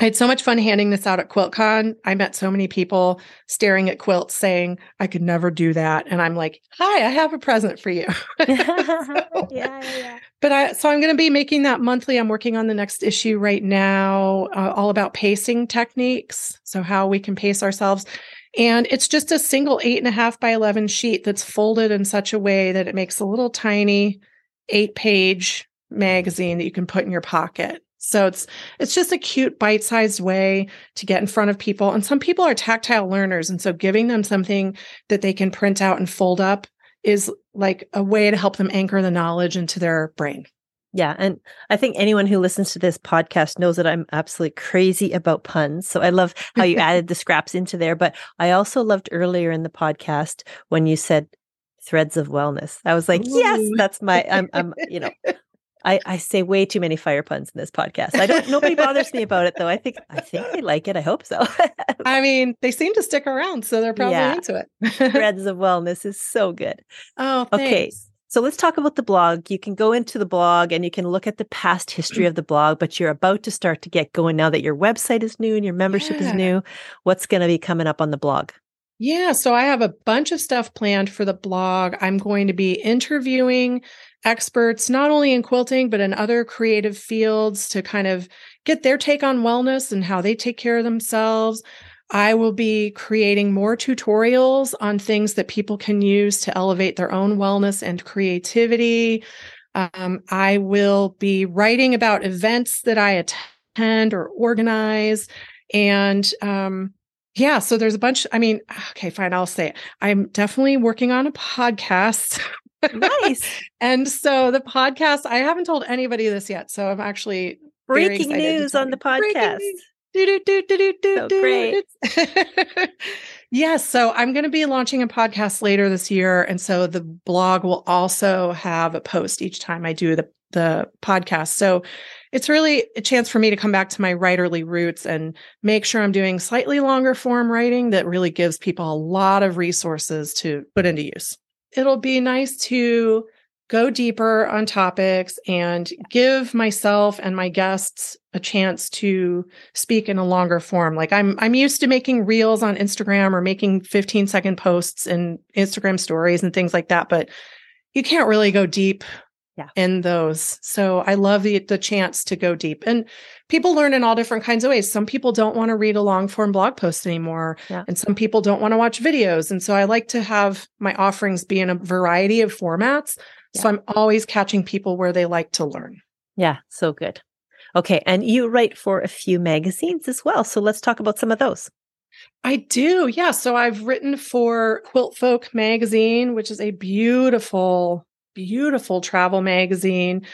I had so much fun handing this out at QuiltCon. I met so many people staring at quilts saying, I could never do that. And I'm like, hi, I have a present for you. yeah, yeah, But I, so I'm going to be making that monthly. I'm working on the next issue right now, uh, all about pacing techniques. So, how we can pace ourselves. And it's just a single eight and a half by 11 sheet that's folded in such a way that it makes a little tiny eight page magazine that you can put in your pocket. So it's it's just a cute bite-sized way to get in front of people. And some people are tactile learners and so giving them something that they can print out and fold up is like a way to help them anchor the knowledge into their brain. Yeah, and I think anyone who listens to this podcast knows that I'm absolutely crazy about puns. So I love how you added the scraps into there, but I also loved earlier in the podcast when you said threads of wellness. I was like, Ooh. yes, that's my I'm I'm you know, I, I say way too many fire puns in this podcast. I don't. Nobody bothers me about it though. I think I think they like it. I hope so. I mean, they seem to stick around, so they're probably yeah. into it. Threads of Wellness is so good. Oh, thanks. okay. So let's talk about the blog. You can go into the blog and you can look at the past history of the blog, but you're about to start to get going now that your website is new and your membership yeah. is new. What's going to be coming up on the blog? Yeah, so I have a bunch of stuff planned for the blog. I'm going to be interviewing experts, not only in quilting, but in other creative fields to kind of get their take on wellness and how they take care of themselves. I will be creating more tutorials on things that people can use to elevate their own wellness and creativity. Um, I will be writing about events that I attend or organize. And um, yeah, so there's a bunch. I mean, okay, fine, I'll say it. I'm definitely working on a podcast Nice. and so the podcast, I haven't told anybody this yet. So I'm actually breaking news on the podcast. Do, do, do, do, do, do, so great. yes. So I'm going to be launching a podcast later this year. And so the blog will also have a post each time I do the, the podcast. So it's really a chance for me to come back to my writerly roots and make sure I'm doing slightly longer form writing that really gives people a lot of resources to put into use it'll be nice to go deeper on topics and give myself and my guests a chance to speak in a longer form. Like I'm I'm used to making reels on Instagram or making 15 second posts and Instagram stories and things like that, but you can't really go deep yeah. in those. So I love the the chance to go deep. And people learn in all different kinds of ways. Some people don't want to read a long form blog post anymore, yeah. and some people don't want to watch videos. And so I like to have my offerings be in a variety of formats. Yeah. So I'm always catching people where they like to learn. Yeah, so good. Okay, and you write for a few magazines as well. So let's talk about some of those. I do. Yeah. So I've written for Quilt Folk magazine, which is a beautiful beautiful travel magazine.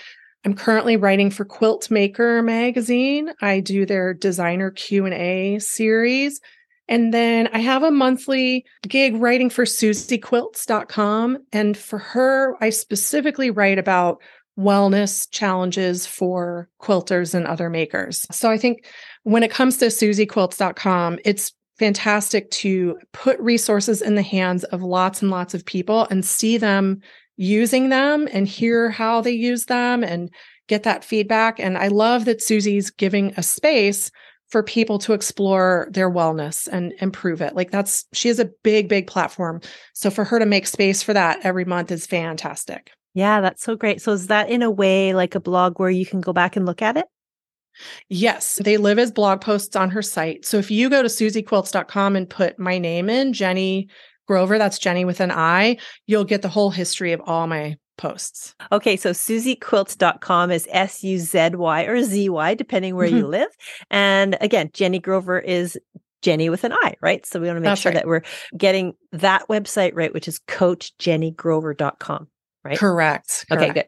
I'm currently writing for Quilt Maker magazine. I do their designer Q&A series. And then I have a monthly gig writing for suzyquilts.com. And for her, I specifically write about wellness challenges for quilters and other makers. So I think when it comes to suzyquilts.com, it's fantastic to put resources in the hands of lots and lots of people and see them using them and hear how they use them and get that feedback. And I love that Suzy's giving a space for people to explore their wellness and improve it. Like that's she has a big, big platform. So for her to make space for that every month is fantastic. Yeah, that's so great. So is that in a way like a blog where you can go back and look at it? Yes, they live as blog posts on her site. So if you go to suzyquilts.com and put my name in, Jenni Grover, that's Jenni with an I, you'll get the whole history of all my posts. Okay, so suzyquilts.com is S U Z Y or Z Y, depending where you Mm-hmm. live. And again, Jenni Grover is Jenni with an I, right? So we want to make That's sure right. that we're getting that website right, which is coachjennigrover.com. Right. Correct. Okay, good.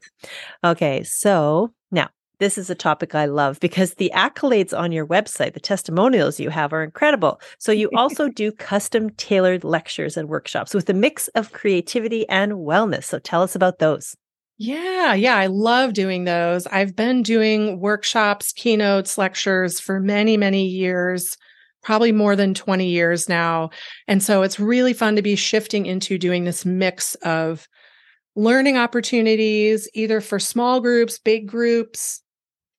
Okay, so now this is a topic I love because the accolades on your website, the testimonials you have are incredible. So you also do custom tailored lectures and workshops with a mix of creativity and wellness. So tell us about those. Yeah, yeah, I love doing those. I've been doing workshops, keynotes, lectures for many, many years, probably more than 20 years now. And so it's really fun to be shifting into doing this mix of learning opportunities, either for small groups, big groups,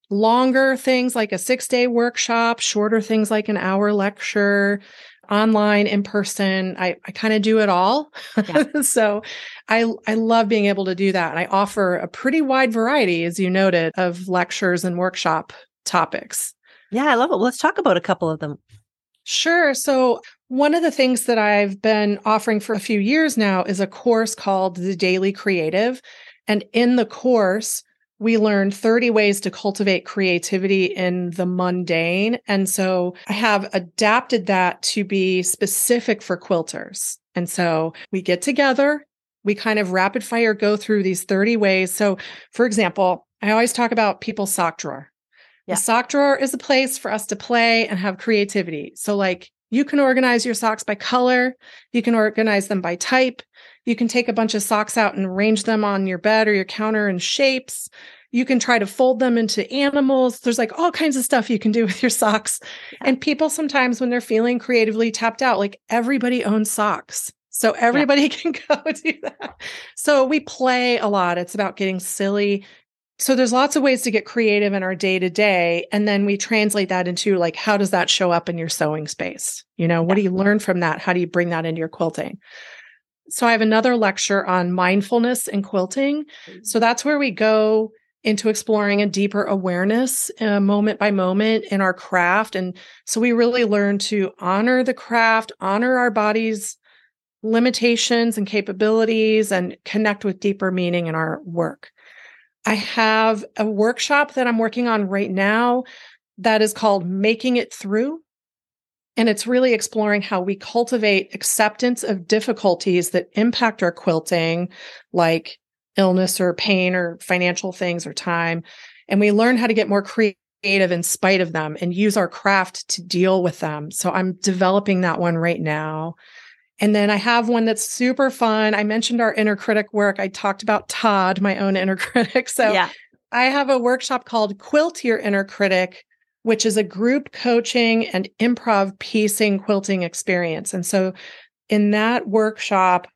longer things like a six day workshop, shorter things like an hour lecture, online, in person. I, I kind of do it all. Yeah. so I, I love being able to do that. And I offer a pretty wide variety, as you noted, of lectures and workshop topics. Yeah, I love it. Let's talk about a couple of them. Sure. So, one of the things that I've been offering for a few years now is a course called The Daily Creative. And in the course, we learned 30 ways to cultivate creativity in the mundane. And so I have adapted that to be specific for quilters. And so we get together, we kind of rapid fire go through these 30 ways. So, for example, I always talk about people's sock drawer. Yeah. The sock drawer is a place for us to play and have creativity. So, like, you can organize your socks by color, you can organize them by type, you can take a bunch of socks out and arrange them on your bed or your counter in shapes. You can try to fold them into animals. There's like all kinds of stuff you can do with your socks. And people sometimes, when they're feeling creatively tapped out, like everybody owns socks. So everybody can go do that. So we play a lot. It's about getting silly. So there's lots of ways to get creative in our day to day. And then we translate that into like, how does that show up in your sewing space? You know, what do you learn from that? How do you bring that into your quilting? So I have another lecture on mindfulness and quilting. So that's where we go into exploring a deeper awareness uh, moment by moment in our craft. And so we really learn to honor the craft, honor our body's limitations and capabilities, and connect with deeper meaning in our work. I have a workshop that I'm working on right now that is called Making It Through. And it's really exploring how we cultivate acceptance of difficulties that impact our quilting, like illness or pain or financial things or time. And we learn how to get more creative in spite of them and use our craft to deal with them. So I'm developing that one right now. And then I have one that's super fun. I mentioned our inner critic work. I talked about Todd, my own inner critic. So yeah. I have a workshop called Quilt Your Inner Critic, which is a group coaching and improv piecing quilting experience. And so in that workshop,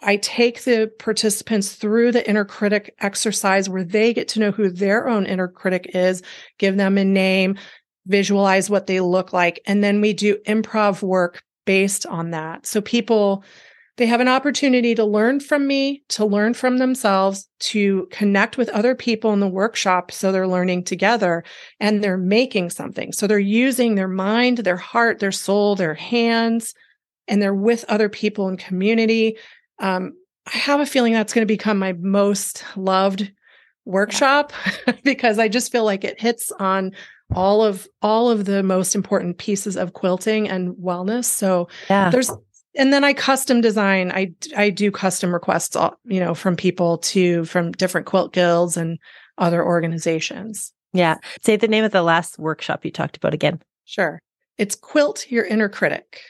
I take the participants through the inner critic exercise where they get to know who their own inner critic is, give them a name, visualize what they look like. And then we do improv work based on that. So people, they have an opportunity to learn from me, to learn from themselves, to connect with other people in the workshop. So they're learning together and they're making something. So they're using their mind, their heart, their soul, their hands, and they're with other people in community. Um, I have a feeling that's going to become my most loved workshop yeah. because I just feel like it hits on all of all of the most important pieces of quilting and wellness. So yeah. there's and then I custom design. I I do custom requests, you know, from people to from different quilt guilds and other organizations. Yeah. Say the name of the last workshop you talked about again. Sure. It's quilt your inner critic.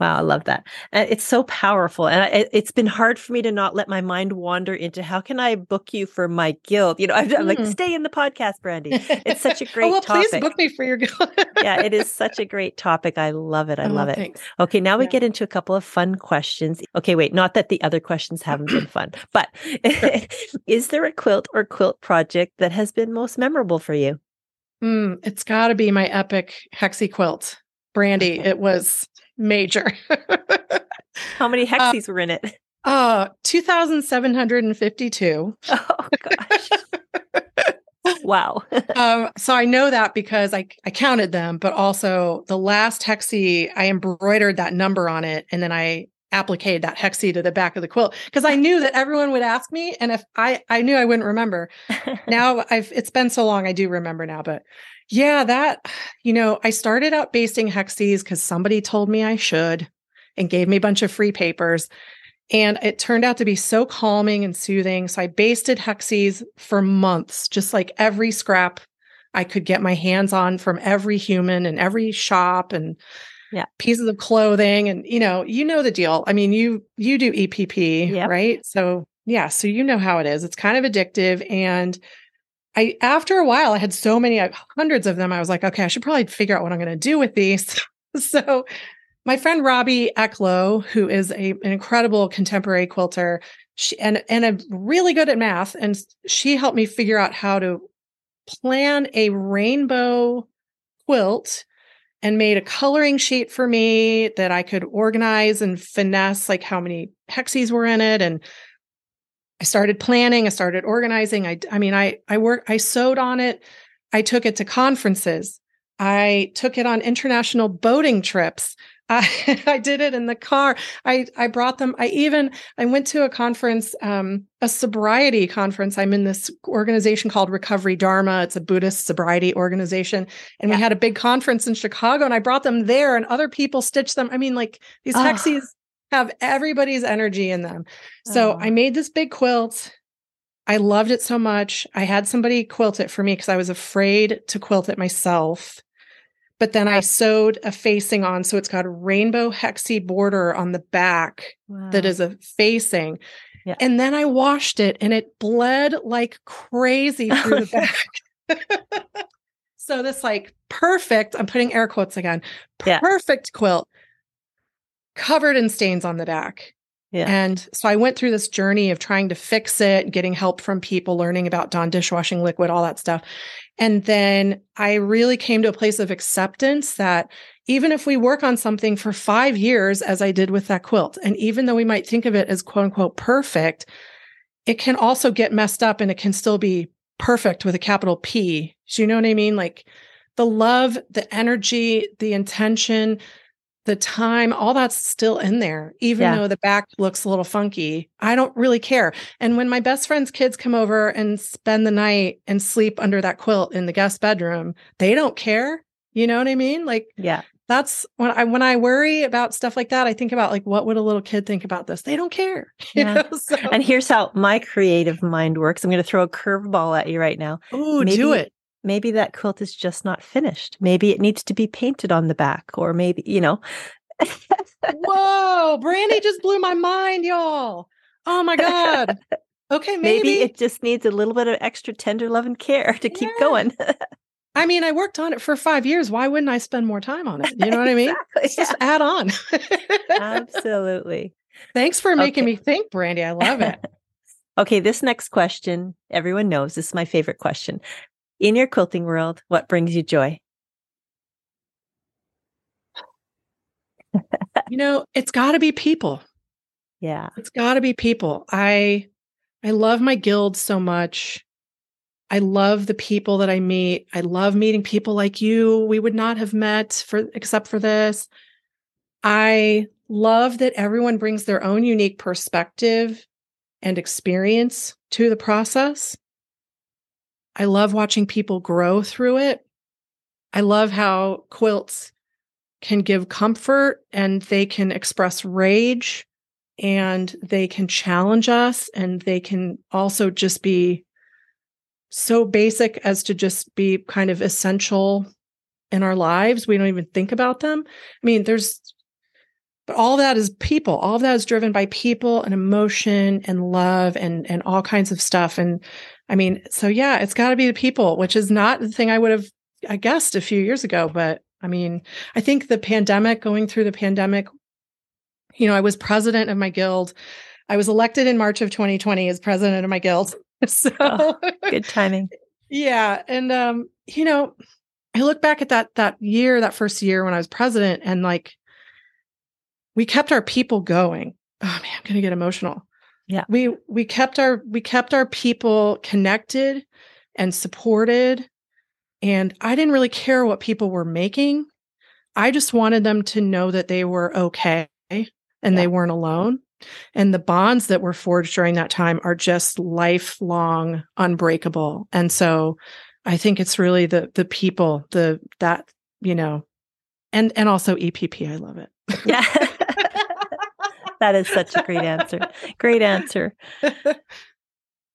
Wow, I love that. And it's so powerful. And I, it's been hard for me to not let my mind wander into how can I book you for my guild? You know, I'm, I'm like, stay in the podcast, Brandy. It's such a great oh, well, topic. Please book me for your guild. yeah, it is such a great topic. I love it. I oh, love it. Thanks. Okay, now we get into a couple of fun questions. Okay, wait, not that the other questions haven't been fun, but is there a quilt or quilt project that has been most memorable for you? Mm, it's got to be my epic hexie quilt, Brandy. Okay. It was major. How many hexies were in it? uh 2752 Oh gosh. wow. um so i know that because i i counted them but also the last hexie i embroidered that number on it and then i applique that hexie to the back of the quilt because I knew that everyone would ask me and if I I knew I wouldn't remember. now I've it's been so long I do remember now but yeah that you know I started out basting hexies cuz somebody told me I should and gave me a bunch of free papers and it turned out to be so calming and soothing so I basted hexies for months just like every scrap I could get my hands on from every human and every shop and yeah. pieces of clothing and you know you know the deal. I mean you you do epp Yep. right? So yeah so you know how it is. It's kind of addictive. And i after a while i had so many uh, hundreds of them. I was like okay i should probably figure out what i'm going to do with these. So my friend Robbie Eklow who is a, an incredible contemporary quilter she, and and a really good at math and she helped me figure out how to plan a rainbow quilt and made a coloring sheet for me that I could organize and finesse like how many hexies were in it and I started planning, I started organizing. I I mean I I work I sewed on it. I took it to conferences. I took it on international boating trips. I, I did it in the car. I I brought them. I even I went to a conference, um, a sobriety conference. I'm in this organization called Recovery Dharma. It's a Buddhist sobriety organization, and Yeah. we had a big conference in Chicago, and I brought them there, and other people stitched them. I mean, like these Oh. hexies have everybody's energy in them. So Oh. I made this big quilt. I loved it so much. I had somebody quilt it for me because I was afraid to quilt it myself. But then I sewed a facing on. So it's got a rainbow hexie border on the back that Wow. is a facing. Yeah. And then I washed it and it bled like crazy through the back. so this like perfect, I'm putting air quotes again, Yeah. perfect quilt covered in stains on the back. Yeah. And so I went through this journey of trying to fix it, getting help from people, learning about Dawn dishwashing liquid, all that stuff. And then I really came to a place of acceptance that even if we work on something for five years, as I did with that quilt, and even though we might think of it as quote unquote perfect, it can also get messed up and it can still be perfect with a capital P. Do you know what I mean? Like the love, the energy, the intention, the time, all that's still in there, even Yeah. though the back looks a little funky. I don't really care. And when my best friend's kids come over and spend the night and sleep under that quilt in the guest bedroom, they don't care. You know what I mean? Like yeah. that's when I when I worry about stuff like that, I think about like what would a little kid think about this? They don't care. You Yeah. know? So, And here's how my creative mind works. I'm going to throw a curveball at you right now. oh, do it. Maybe that quilt is just not finished. Maybe it needs to be painted on the back, or maybe, you know. Whoa, Brandy just blew my mind, y'all. Oh my God. Okay, maybe. maybe. it just needs a little bit of extra tender love and care to keep Yeah. going. I mean, I worked on it for five years. Why wouldn't I spend more time on it? You know what I mean? Exactly, Let's just add on. Absolutely. Thanks for making Okay. me think, Brandy. I love it. Okay, this next question, everyone knows this is my favorite question. In your quilting world, what brings you joy? you know, it's got to be people. Yeah. It's got to be people. I I love my guild so much. I love the people that I meet. I love meeting people like you. We would not have met for except for this. I love that everyone brings their own unique perspective and experience to the process. I love watching people grow through it. I love how quilts can give comfort and they can express rage and they can challenge us and they can also just be so basic as to just be kind of essential in our lives. We don't even think about them. I mean, there's but all that is people. All of that is driven by people and emotion and love and and all kinds of stuff. And I mean, so yeah, it's got to be the people, which is not the thing I would have I guessed a few years ago. But I mean, I think the pandemic, going through the pandemic, you know, I was president of my guild. I was elected in March of 2020 as president of my guild. So Oh, Good timing. yeah, and um, you know, I look back at that that year, that first year when I was president, and like we kept our people going. Oh man, I'm gonna get emotional. Yeah. We we kept our we kept our people connected and supported. And I didn't really care what people were making. I just wanted them to know that they were okay. and yeah. they weren't alone. And the bonds that were forged during that time are just lifelong, unbreakable. And so I think it's really the the people, the that, you know, and and also EPP. I love it. Yeah. that is such a great answer. Great answer.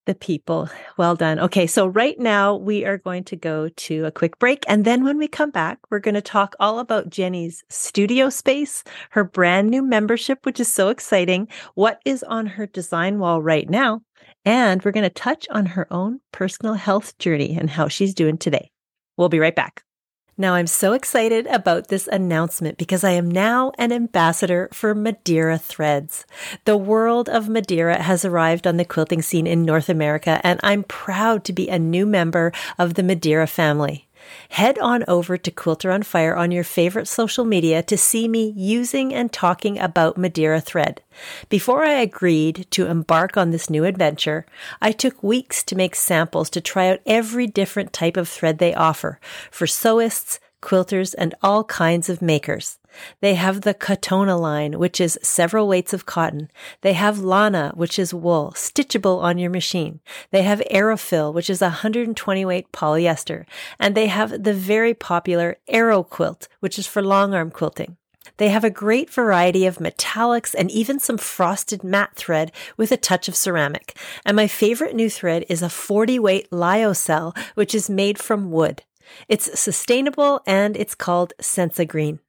The people. Well done. Okay, so right now we are going to go to a quick break. And then when we come back, we're going to talk all about Jenni's studio space, her brand new membership, which is so exciting, what is on her design wall right now. And we're going to touch on her own personal health journey and how she's doing today. We'll be right back. Now, I'm so excited about this announcement because I am now an ambassador for Madeira Threads. The world of Madeira has arrived on the quilting scene in North America, and I'm proud to be a new member of the Madeira family. Head on over to Quilter on Fire on your favorite social media to see me using and talking about Madeira thread. Before I agreed to embark on this new adventure, I took weeks to make samples to try out every different type of thread they offer for sewists, quilters, and all kinds of makers. They have the Cotona line, which is several weights of cotton. They have Lana, which is wool, stitchable on your machine. They have Aerofil, which is 120 weight polyester. And they have the very popular Aero Quilt, which is for long arm quilting. They have a great variety of metallics and even some frosted matte thread with a touch of ceramic. And my favorite new thread is a 40 weight lyocell, which is made from wood. It's sustainable and it's called Sensa Green.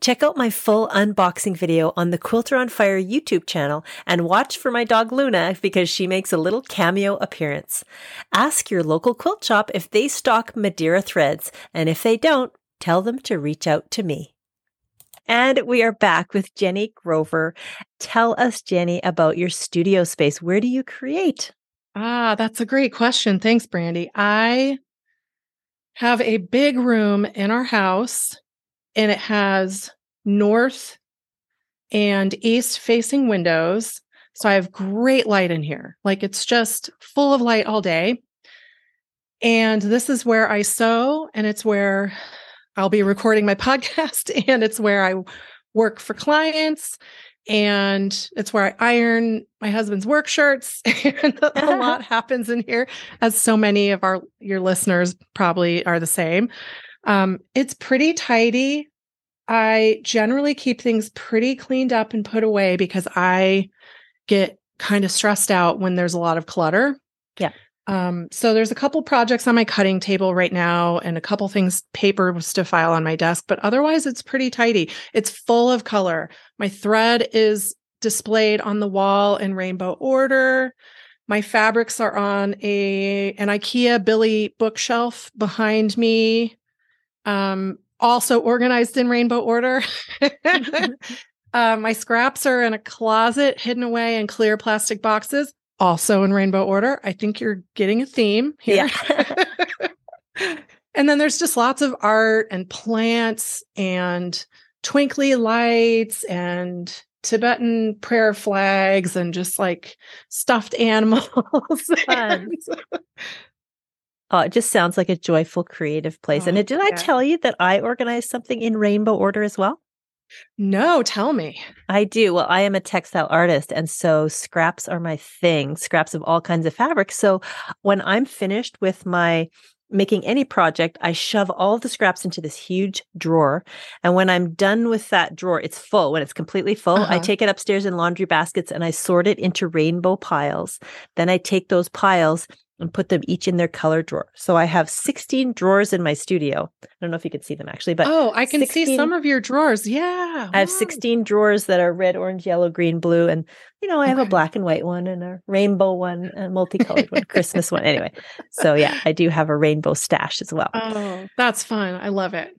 Check out my full unboxing video on the Quilter on Fire YouTube channel and watch for my dog Luna because she makes a little cameo appearance. Ask your local quilt shop if they stock Madeira threads, and if they don't, tell them to reach out to me. And we are back with Jenni Grover. Tell us, Jenni, about your studio space. Where do you create? Ah, that's a great question. Thanks, Brandy. I have a big room in our house and it has north and east facing windows. So I have great light in here. Like it's just full of light all day. And this is where I sew, and it's where I'll be recording my podcast, and it's where I work for clients, and it's where I iron my husband's work shirts. and a lot happens in here, as so many of our your listeners probably are the same. Um, it's pretty tidy. I generally keep things pretty cleaned up and put away because I get kind of stressed out when there's a lot of clutter. Yeah. Um, so there's a couple projects on my cutting table right now and a couple things papers to file on my desk, but otherwise it's pretty tidy. It's full of color. My thread is displayed on the wall in rainbow order. My fabrics are on a an IKEA Billy bookshelf behind me. Um, also organized in rainbow order. uh, my scraps are in a closet hidden away in clear plastic boxes, also in rainbow order. I think you're getting a theme here. Yeah. and then there's just lots of art and plants and twinkly lights and Tibetan prayer flags and just like stuffed animals. Oh, it just sounds like a joyful, creative place. Oh, and did yeah. I tell you that I organized something in rainbow order as well? No, tell me. I do. Well, I am a textile artist, and so scraps are my thing, scraps of all kinds of fabric. So when I'm finished with my making any project, I shove all the scraps into this huge drawer. And when I'm done with that drawer, it's full. When it's completely full, uh-huh. I take it upstairs in laundry baskets and I sort it into rainbow piles. Then I take those piles and put them each in their color drawer. So I have 16 drawers in my studio. I don't know if you can see them actually, but Oh, I can 16, see some of your drawers. Yeah. I have 16 drawers that are red, orange, yellow, green, blue. And, you know, I have okay. a black and white one and a rainbow one, a multicolored one, Christmas one. Anyway. So yeah, I do have a rainbow stash as well. Oh, that's fun. I love it.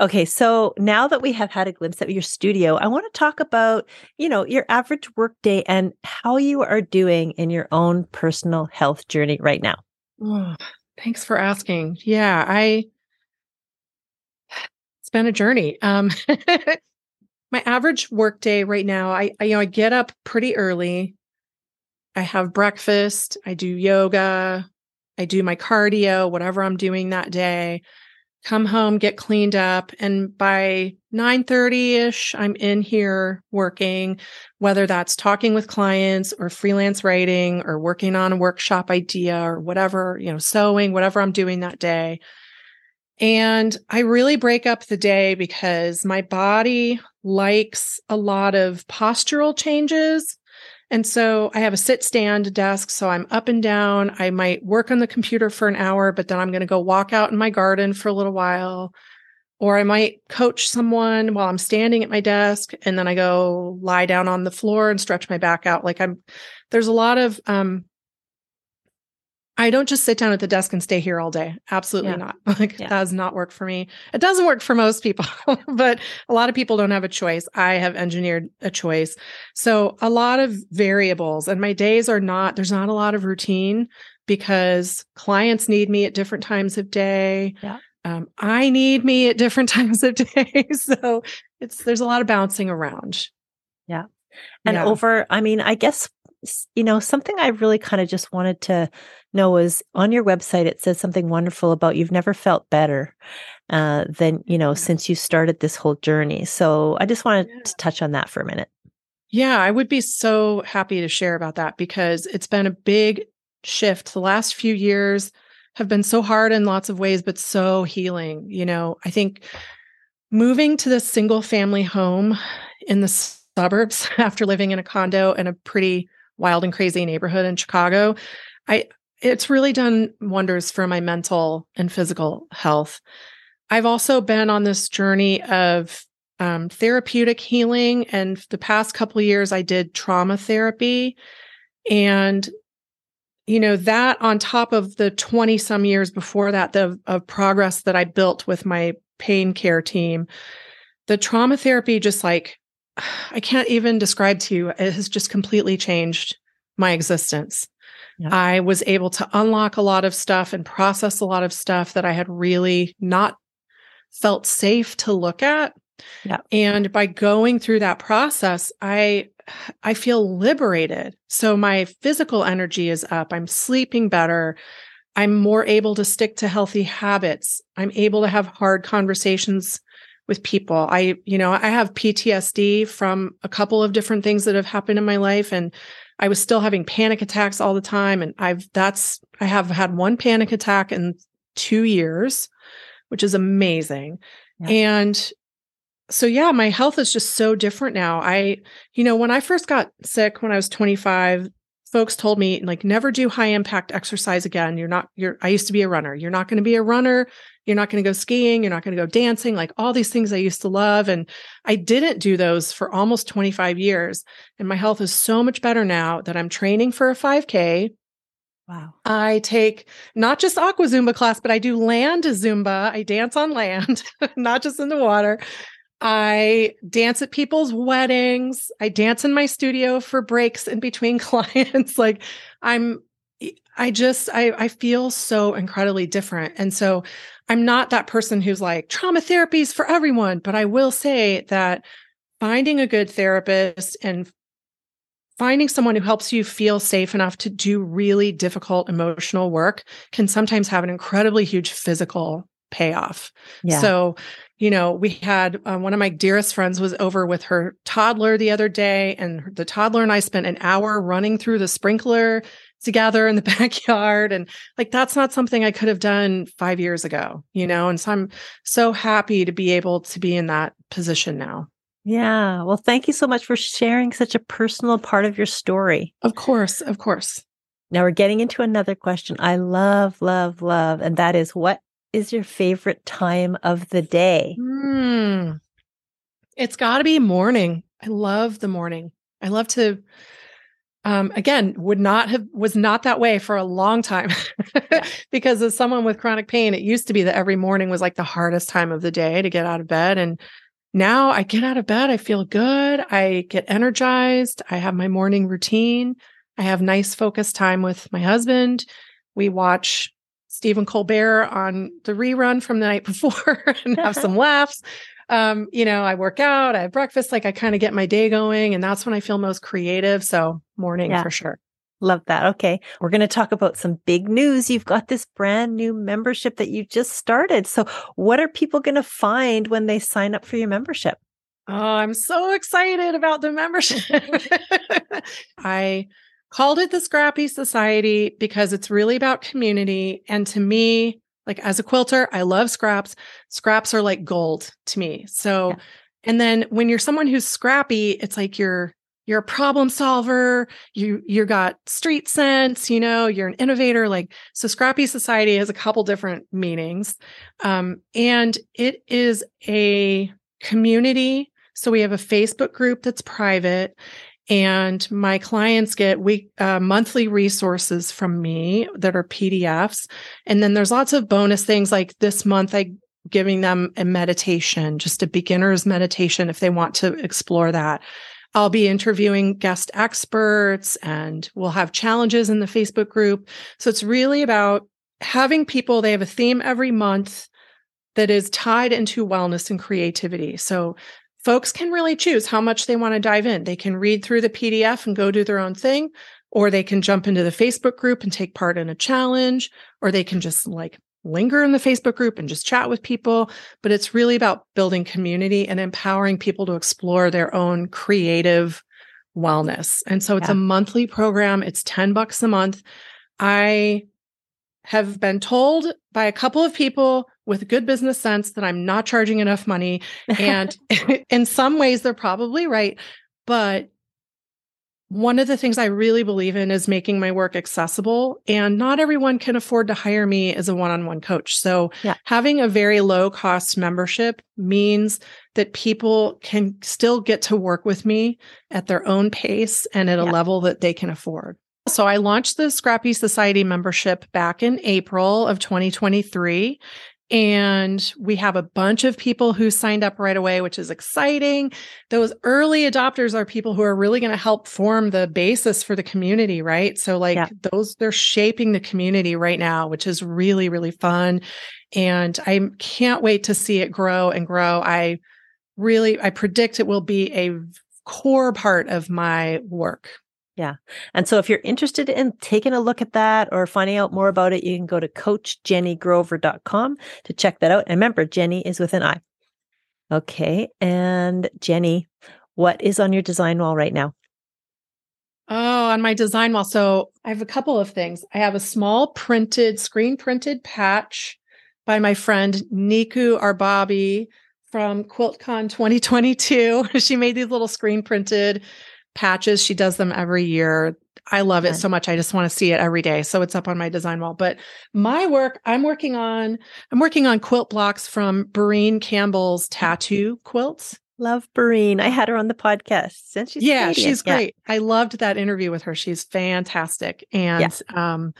Okay, so now that we have had a glimpse of your studio, I want to talk about, you know, your average workday and how you are doing in your own personal health journey right now. Oh, thanks for asking. Yeah, I it's been a journey. Um my average workday right now, I, I you know, I get up pretty early. I have breakfast, I do yoga, I do my cardio, whatever I'm doing that day come home, get cleaned up, and by 9:30ish I'm in here working, whether that's talking with clients or freelance writing or working on a workshop idea or whatever, you know, sewing, whatever I'm doing that day. And I really break up the day because my body likes a lot of postural changes. And so I have a sit stand desk. So I'm up and down. I might work on the computer for an hour, but then I'm going to go walk out in my garden for a little while. Or I might coach someone while I'm standing at my desk. And then I go lie down on the floor and stretch my back out. Like I'm, there's a lot of um, I don't just sit down at the desk and stay here all day. Absolutely yeah. not. Like yeah. that does not work for me. It doesn't work for most people, but a lot of people don't have a choice. I have engineered a choice. So a lot of variables and my days are not there's not a lot of routine because clients need me at different times of day. Yeah. Um, I need me at different times of day. so it's there's a lot of bouncing around. Yeah. And yeah. over, I mean, I guess you know, something I really kind of just wanted to know was on your website, it says something wonderful about you've never felt better uh, than, you know, since you started this whole journey. So I just wanted yeah. to touch on that for a minute. Yeah, I would be so happy to share about that because it's been a big shift. The last few years have been so hard in lots of ways, but so healing. You know, I think moving to this single family home in the suburbs after living in a condo and a pretty wild and crazy neighborhood in Chicago, I it's really done wonders for my mental and physical health. I've also been on this journey of um, therapeutic healing, and the past couple years I did trauma therapy, and you know that on top of the 20 some years before that the of progress that I built with my pain care team the trauma therapy just like I can't even describe to you. It has just completely changed my existence. Yeah. I was able to unlock a lot of stuff and process a lot of stuff that I had really not felt safe to look at. Yeah. And by going through that process, I I feel liberated. So my physical energy is up. I'm sleeping better. I'm more able to stick to healthy habits. I'm able to have hard conversations with people. I, you know, I have PTSD from a couple of different things that have happened in my life and I was still having panic attacks all the time and I've that's I have had one panic attack in 2 years, which is amazing. Yeah. And so yeah, my health is just so different now. I you know, when I first got sick when I was 25, folks told me like never do high impact exercise again. You're not you're i used to be a runner. You're not going to be a runner. You're not going to go skiing. You're not going to go dancing. Like all these things i used to love. And i didn't do those for almost 25 years. And my health is so much better now that i'm training for a 5k Wow. I take not just aqua Zumba class, but I do land Zumba. I dance on land, not just in the water. I dance at people's weddings. I dance in my studio for breaks in between clients. like I'm I just I I feel so incredibly different. And so I'm not that person who's like trauma therapies for everyone, but I will say that finding a good therapist and finding someone who helps you feel safe enough to do really difficult emotional work can sometimes have an incredibly huge physical payoff. Yeah. So you know, we had uh, one of my dearest friends was over with her toddler the other day, and the toddler and I spent an hour running through the sprinkler together in the backyard. And like, that's not something I could have done five years ago, you know? And so I'm so happy to be able to be in that position now. Yeah. Well, thank you so much for sharing such a personal part of your story. Of course. Of course. Now we're getting into another question I love, love, love. And that is what is your favorite time of the day? Mm, it's got to be morning. I love the morning. I love to um, again would not have was not that way for a long time because as someone with chronic pain it used to be that every morning was like the hardest time of the day to get out of bed and now i get out of bed i feel good i get energized i have my morning routine i have nice focused time with my husband we watch Stephen Colbert on the rerun from the night before and have some laughs. Um, you know, I work out, I have breakfast, like I kind of get my day going, and that's when I feel most creative. So morning yeah. for sure. Love that. Okay. We're going to talk about some big news. You've got this brand new membership that you just started. So, what are people going to find when they sign up for your membership? Oh, I'm so excited about the membership. I called it the Scrappy Society because it's really about community. And to me, like as a quilter, I love scraps. Scraps are like gold to me. So, yeah. and then when you're someone who's scrappy, it's like you're you're a problem solver you you got street sense you know you're an innovator like so scrappy society has a couple different meanings um, and it is a community so we have a facebook group that's private and my clients get week uh, monthly resources from me that are pdfs and then there's lots of bonus things like this month i giving them a meditation just a beginner's meditation if they want to explore that I'll be interviewing guest experts and we'll have challenges in the Facebook group. So it's really about having people, they have a theme every month that is tied into wellness and creativity. So folks can really choose how much they want to dive in. They can read through the PDF and go do their own thing, or they can jump into the Facebook group and take part in a challenge, or they can just like linger in the Facebook group and just chat with people, but it's really about building community and empowering people to explore their own creative wellness. And so it's yeah. a monthly program, it's 10 bucks a month. I have been told by a couple of people with good business sense that I'm not charging enough money. And in some ways, they're probably right. But one of the things I really believe in is making my work accessible. And not everyone can afford to hire me as a one on one coach. So, yeah. having a very low cost membership means that people can still get to work with me at their own pace and at a level that they can afford. So I launched the Scrappy Society membership back in April of 2023. And we have a bunch of people who signed up right away, which is exciting. Those early adopters are people who are really going to help form the basis for the community, right? So, like, yeah. those, they're shaping the community right now, which is really, really fun. And I can't wait to see it grow and grow. I really, I predict it will be a core part of my work yeah. And so if you're interested in taking a look at that or finding out more about it, you can go to coachjennigrover.com to check that out. And remember, Jenni is with an I. Okay. And Jenni, what is on your design wall right now? Oh, on my design wall. So I have a couple of things. I have a small printed, screen printed patch by my friend Niku Arbabi from QuiltCon 2022. she made these little screen printed patches. She does them every year. I love it so much. I just want to see it every day. So it's up on my design wall. But my work, I'm working on, I'm working on quilt blocks from Berene Campbell's tattoo quilts. Love Berene. I had her on the podcast. Since she's yeah, Canadian. she's great. Yeah. I loved that interview with her. She's fantastic. And um,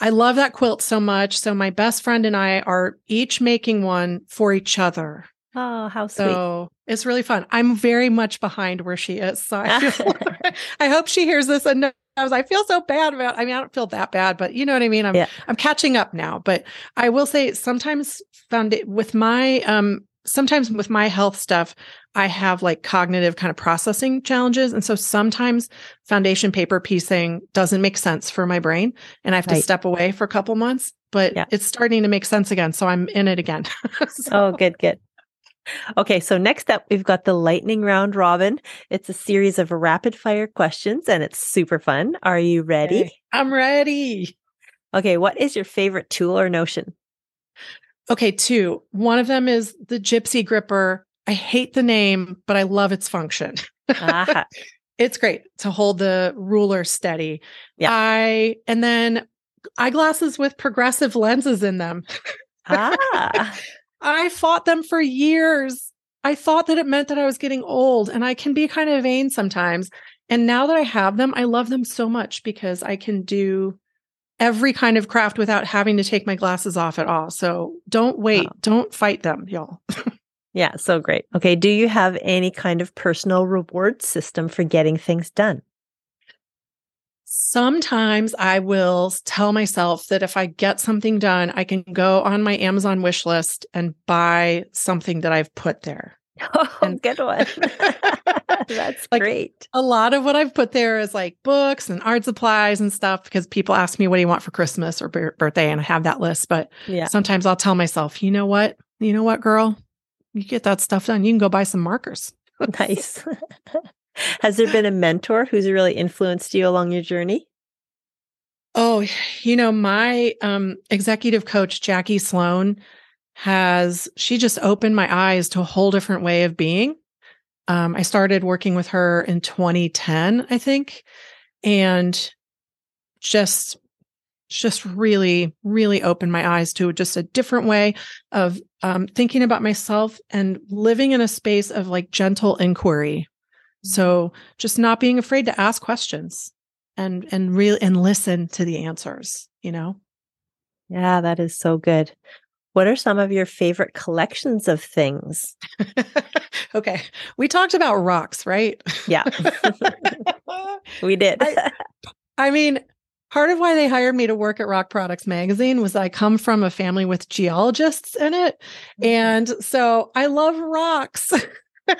I love that quilt so much. So my best friend and I are each making one for each other. Oh, how sweet. So it's really fun. I'm very much behind where she is. So I, feel, I hope she hears this and knows I feel so bad about I mean, I don't feel that bad, but you know what I mean? I'm yeah. I'm catching up now. But I will say sometimes found it with my um sometimes with my health stuff, I have like cognitive kind of processing challenges. And so sometimes foundation paper piecing doesn't make sense for my brain. And I have right. to step away for a couple months, but yeah. it's starting to make sense again. So I'm in it again. so. Oh, good, good. Okay, so next up, we've got the lightning round robin. It's a series of rapid fire questions and it's super fun. Are you ready? I'm ready. Okay, what is your favorite tool or notion? Okay, two. One of them is the Gypsy Gripper. I hate the name, but I love its function. it's great to hold the ruler steady. Yeah. I and then eyeglasses with progressive lenses in them. ah. I fought them for years. I thought that it meant that I was getting old, and I can be kind of vain sometimes. And now that I have them, I love them so much because I can do every kind of craft without having to take my glasses off at all. So don't wait. Wow. Don't fight them, y'all. yeah, so great. Okay. Do you have any kind of personal reward system for getting things done? Sometimes I will tell myself that if I get something done, I can go on my Amazon wish list and buy something that I've put there. Oh, and, good one. That's like, great. A lot of what I've put there is like books and art supplies and stuff because people ask me, what do you want for Christmas or b- birthday? And I have that list. But yeah. sometimes I'll tell myself, you know what? You know what, girl? You get that stuff done. You can go buy some markers. nice. Has there been a mentor who's really influenced you along your journey? Oh, you know, my um, executive coach, Jackie Sloan, has she just opened my eyes to a whole different way of being. Um, I started working with her in 2010, I think, and just just really, really opened my eyes to just a different way of um, thinking about myself and living in a space of like gentle inquiry. So just not being afraid to ask questions and and really and listen to the answers, you know? Yeah, that is so good. What are some of your favorite collections of things? okay. We talked about rocks, right? Yeah. we did. I, I, mean, part of why they hired me to work at Rock Products Magazine was I come from a family with geologists in it. Mm-hmm. And so I love rocks.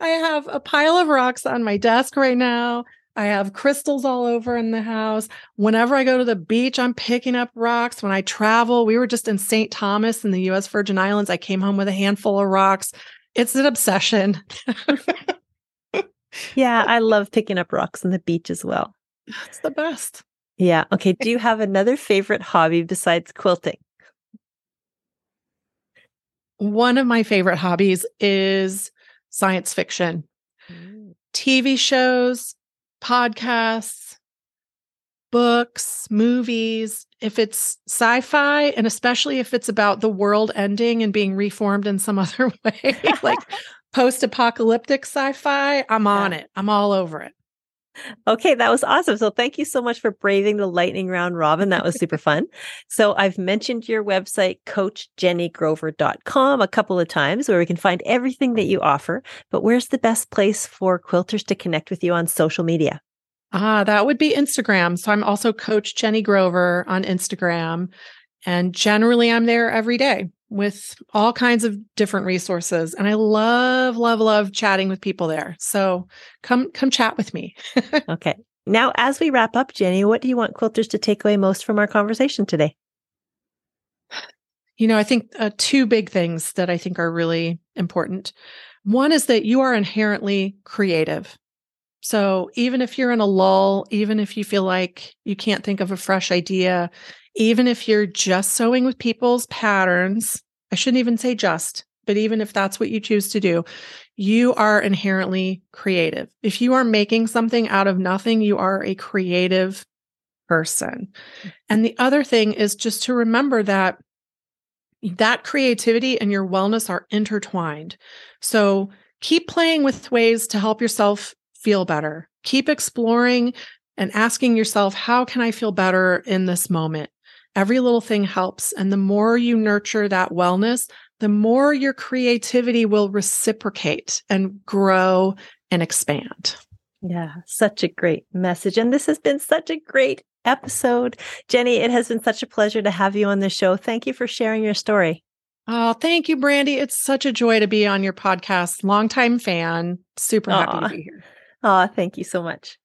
I have a pile of rocks on my desk right now. I have crystals all over in the house. Whenever I go to the beach, I'm picking up rocks. When I travel, we were just in St. Thomas in the US Virgin Islands. I came home with a handful of rocks. It's an obsession. yeah, I love picking up rocks on the beach as well. It's the best. Yeah. Okay. Do you have another favorite hobby besides quilting? One of my favorite hobbies is science fiction. TV shows, podcasts, books, movies, if it's sci fi, and especially if it's about the world ending and being reformed in some other way, like post apocalyptic sci fi, I'm on yeah. it. I'm all over it. Okay, that was awesome. So thank you so much for braving the lightning round, Robin. That was super fun. So I've mentioned your website, coachjennigrover.com, a couple of times where we can find everything that you offer. But where's the best place for quilters to connect with you on social media? Ah, that would be Instagram. So I'm also Coach Jenni Grover on Instagram. And generally, I'm there every day with all kinds of different resources. And i love love love chatting with people there. So come come chat with me. Okay. Now as we wrap up jenni what do you want quilters to take away most from our conversation today? You know i think uh, two big things that i think are really important. One is that you are inherently creative. So even if you're in a lull even if you feel like you can't think of a fresh idea even if you're just sewing with people's patterns, I shouldn't even say just, but even if that's what you choose to do, you are inherently creative. If you are making something out of nothing, you are a creative person. And the other thing is just to remember that that creativity and your wellness are intertwined. So keep playing with ways to help yourself feel better. Keep exploring and asking yourself, how can I feel better in this moment? Every little thing helps. And the more you nurture that wellness, the more your creativity will reciprocate and grow and expand. Yeah, such a great message. And this has been such a great episode. Jenni, it has been such a pleasure to have you on the show. Thank you for sharing your story. Oh, thank you, Brandy. It's such a joy to be on your podcast. Longtime fan. Super Aww. happy to be here. Oh, thank you so much.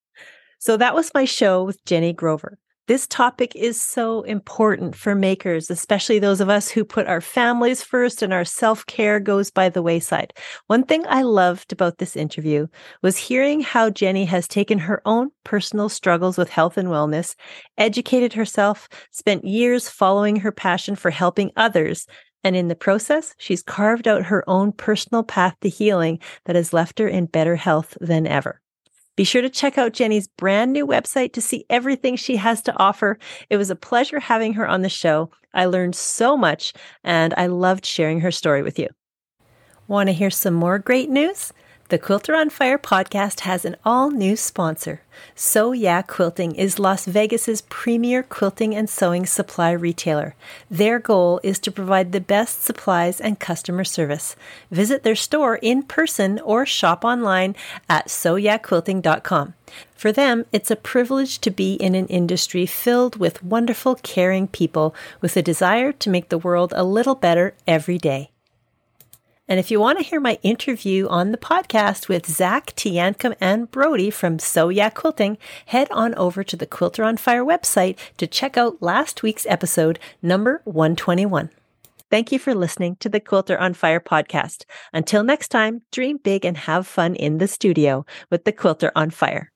So that was my show with Jenni Grover. This topic is so important for makers, especially those of us who put our families first and our self care goes by the wayside. One thing I loved about this interview was hearing how Jenni has taken her own personal struggles with health and wellness, educated herself, spent years following her passion for helping others, and in the process, she's carved out her own personal path to healing that has left her in better health than ever. Be sure to check out Jenni's brand new website to see everything she has to offer. It was a pleasure having her on the show. I learned so much and I loved sharing her story with you. Want to hear some more great news? The Quilter on Fire podcast has an all new sponsor. So Yeah Quilting is Las Vegas's premier quilting and sewing supply retailer. Their goal is to provide the best supplies and customer service. Visit their store in person or shop online at soyeahquilting.com. For them, it's a privilege to be in an industry filled with wonderful, caring people with a desire to make the world a little better every day. And if you want to hear my interview on the podcast with Zach, Tiancum, and Brody from So Yeah Quilting, head on over to the Quilter on Fire website to check out last week's episode, number 121. Thank you for listening to the Quilter on Fire podcast. Until next time, dream big and have fun in the studio with the Quilter on Fire.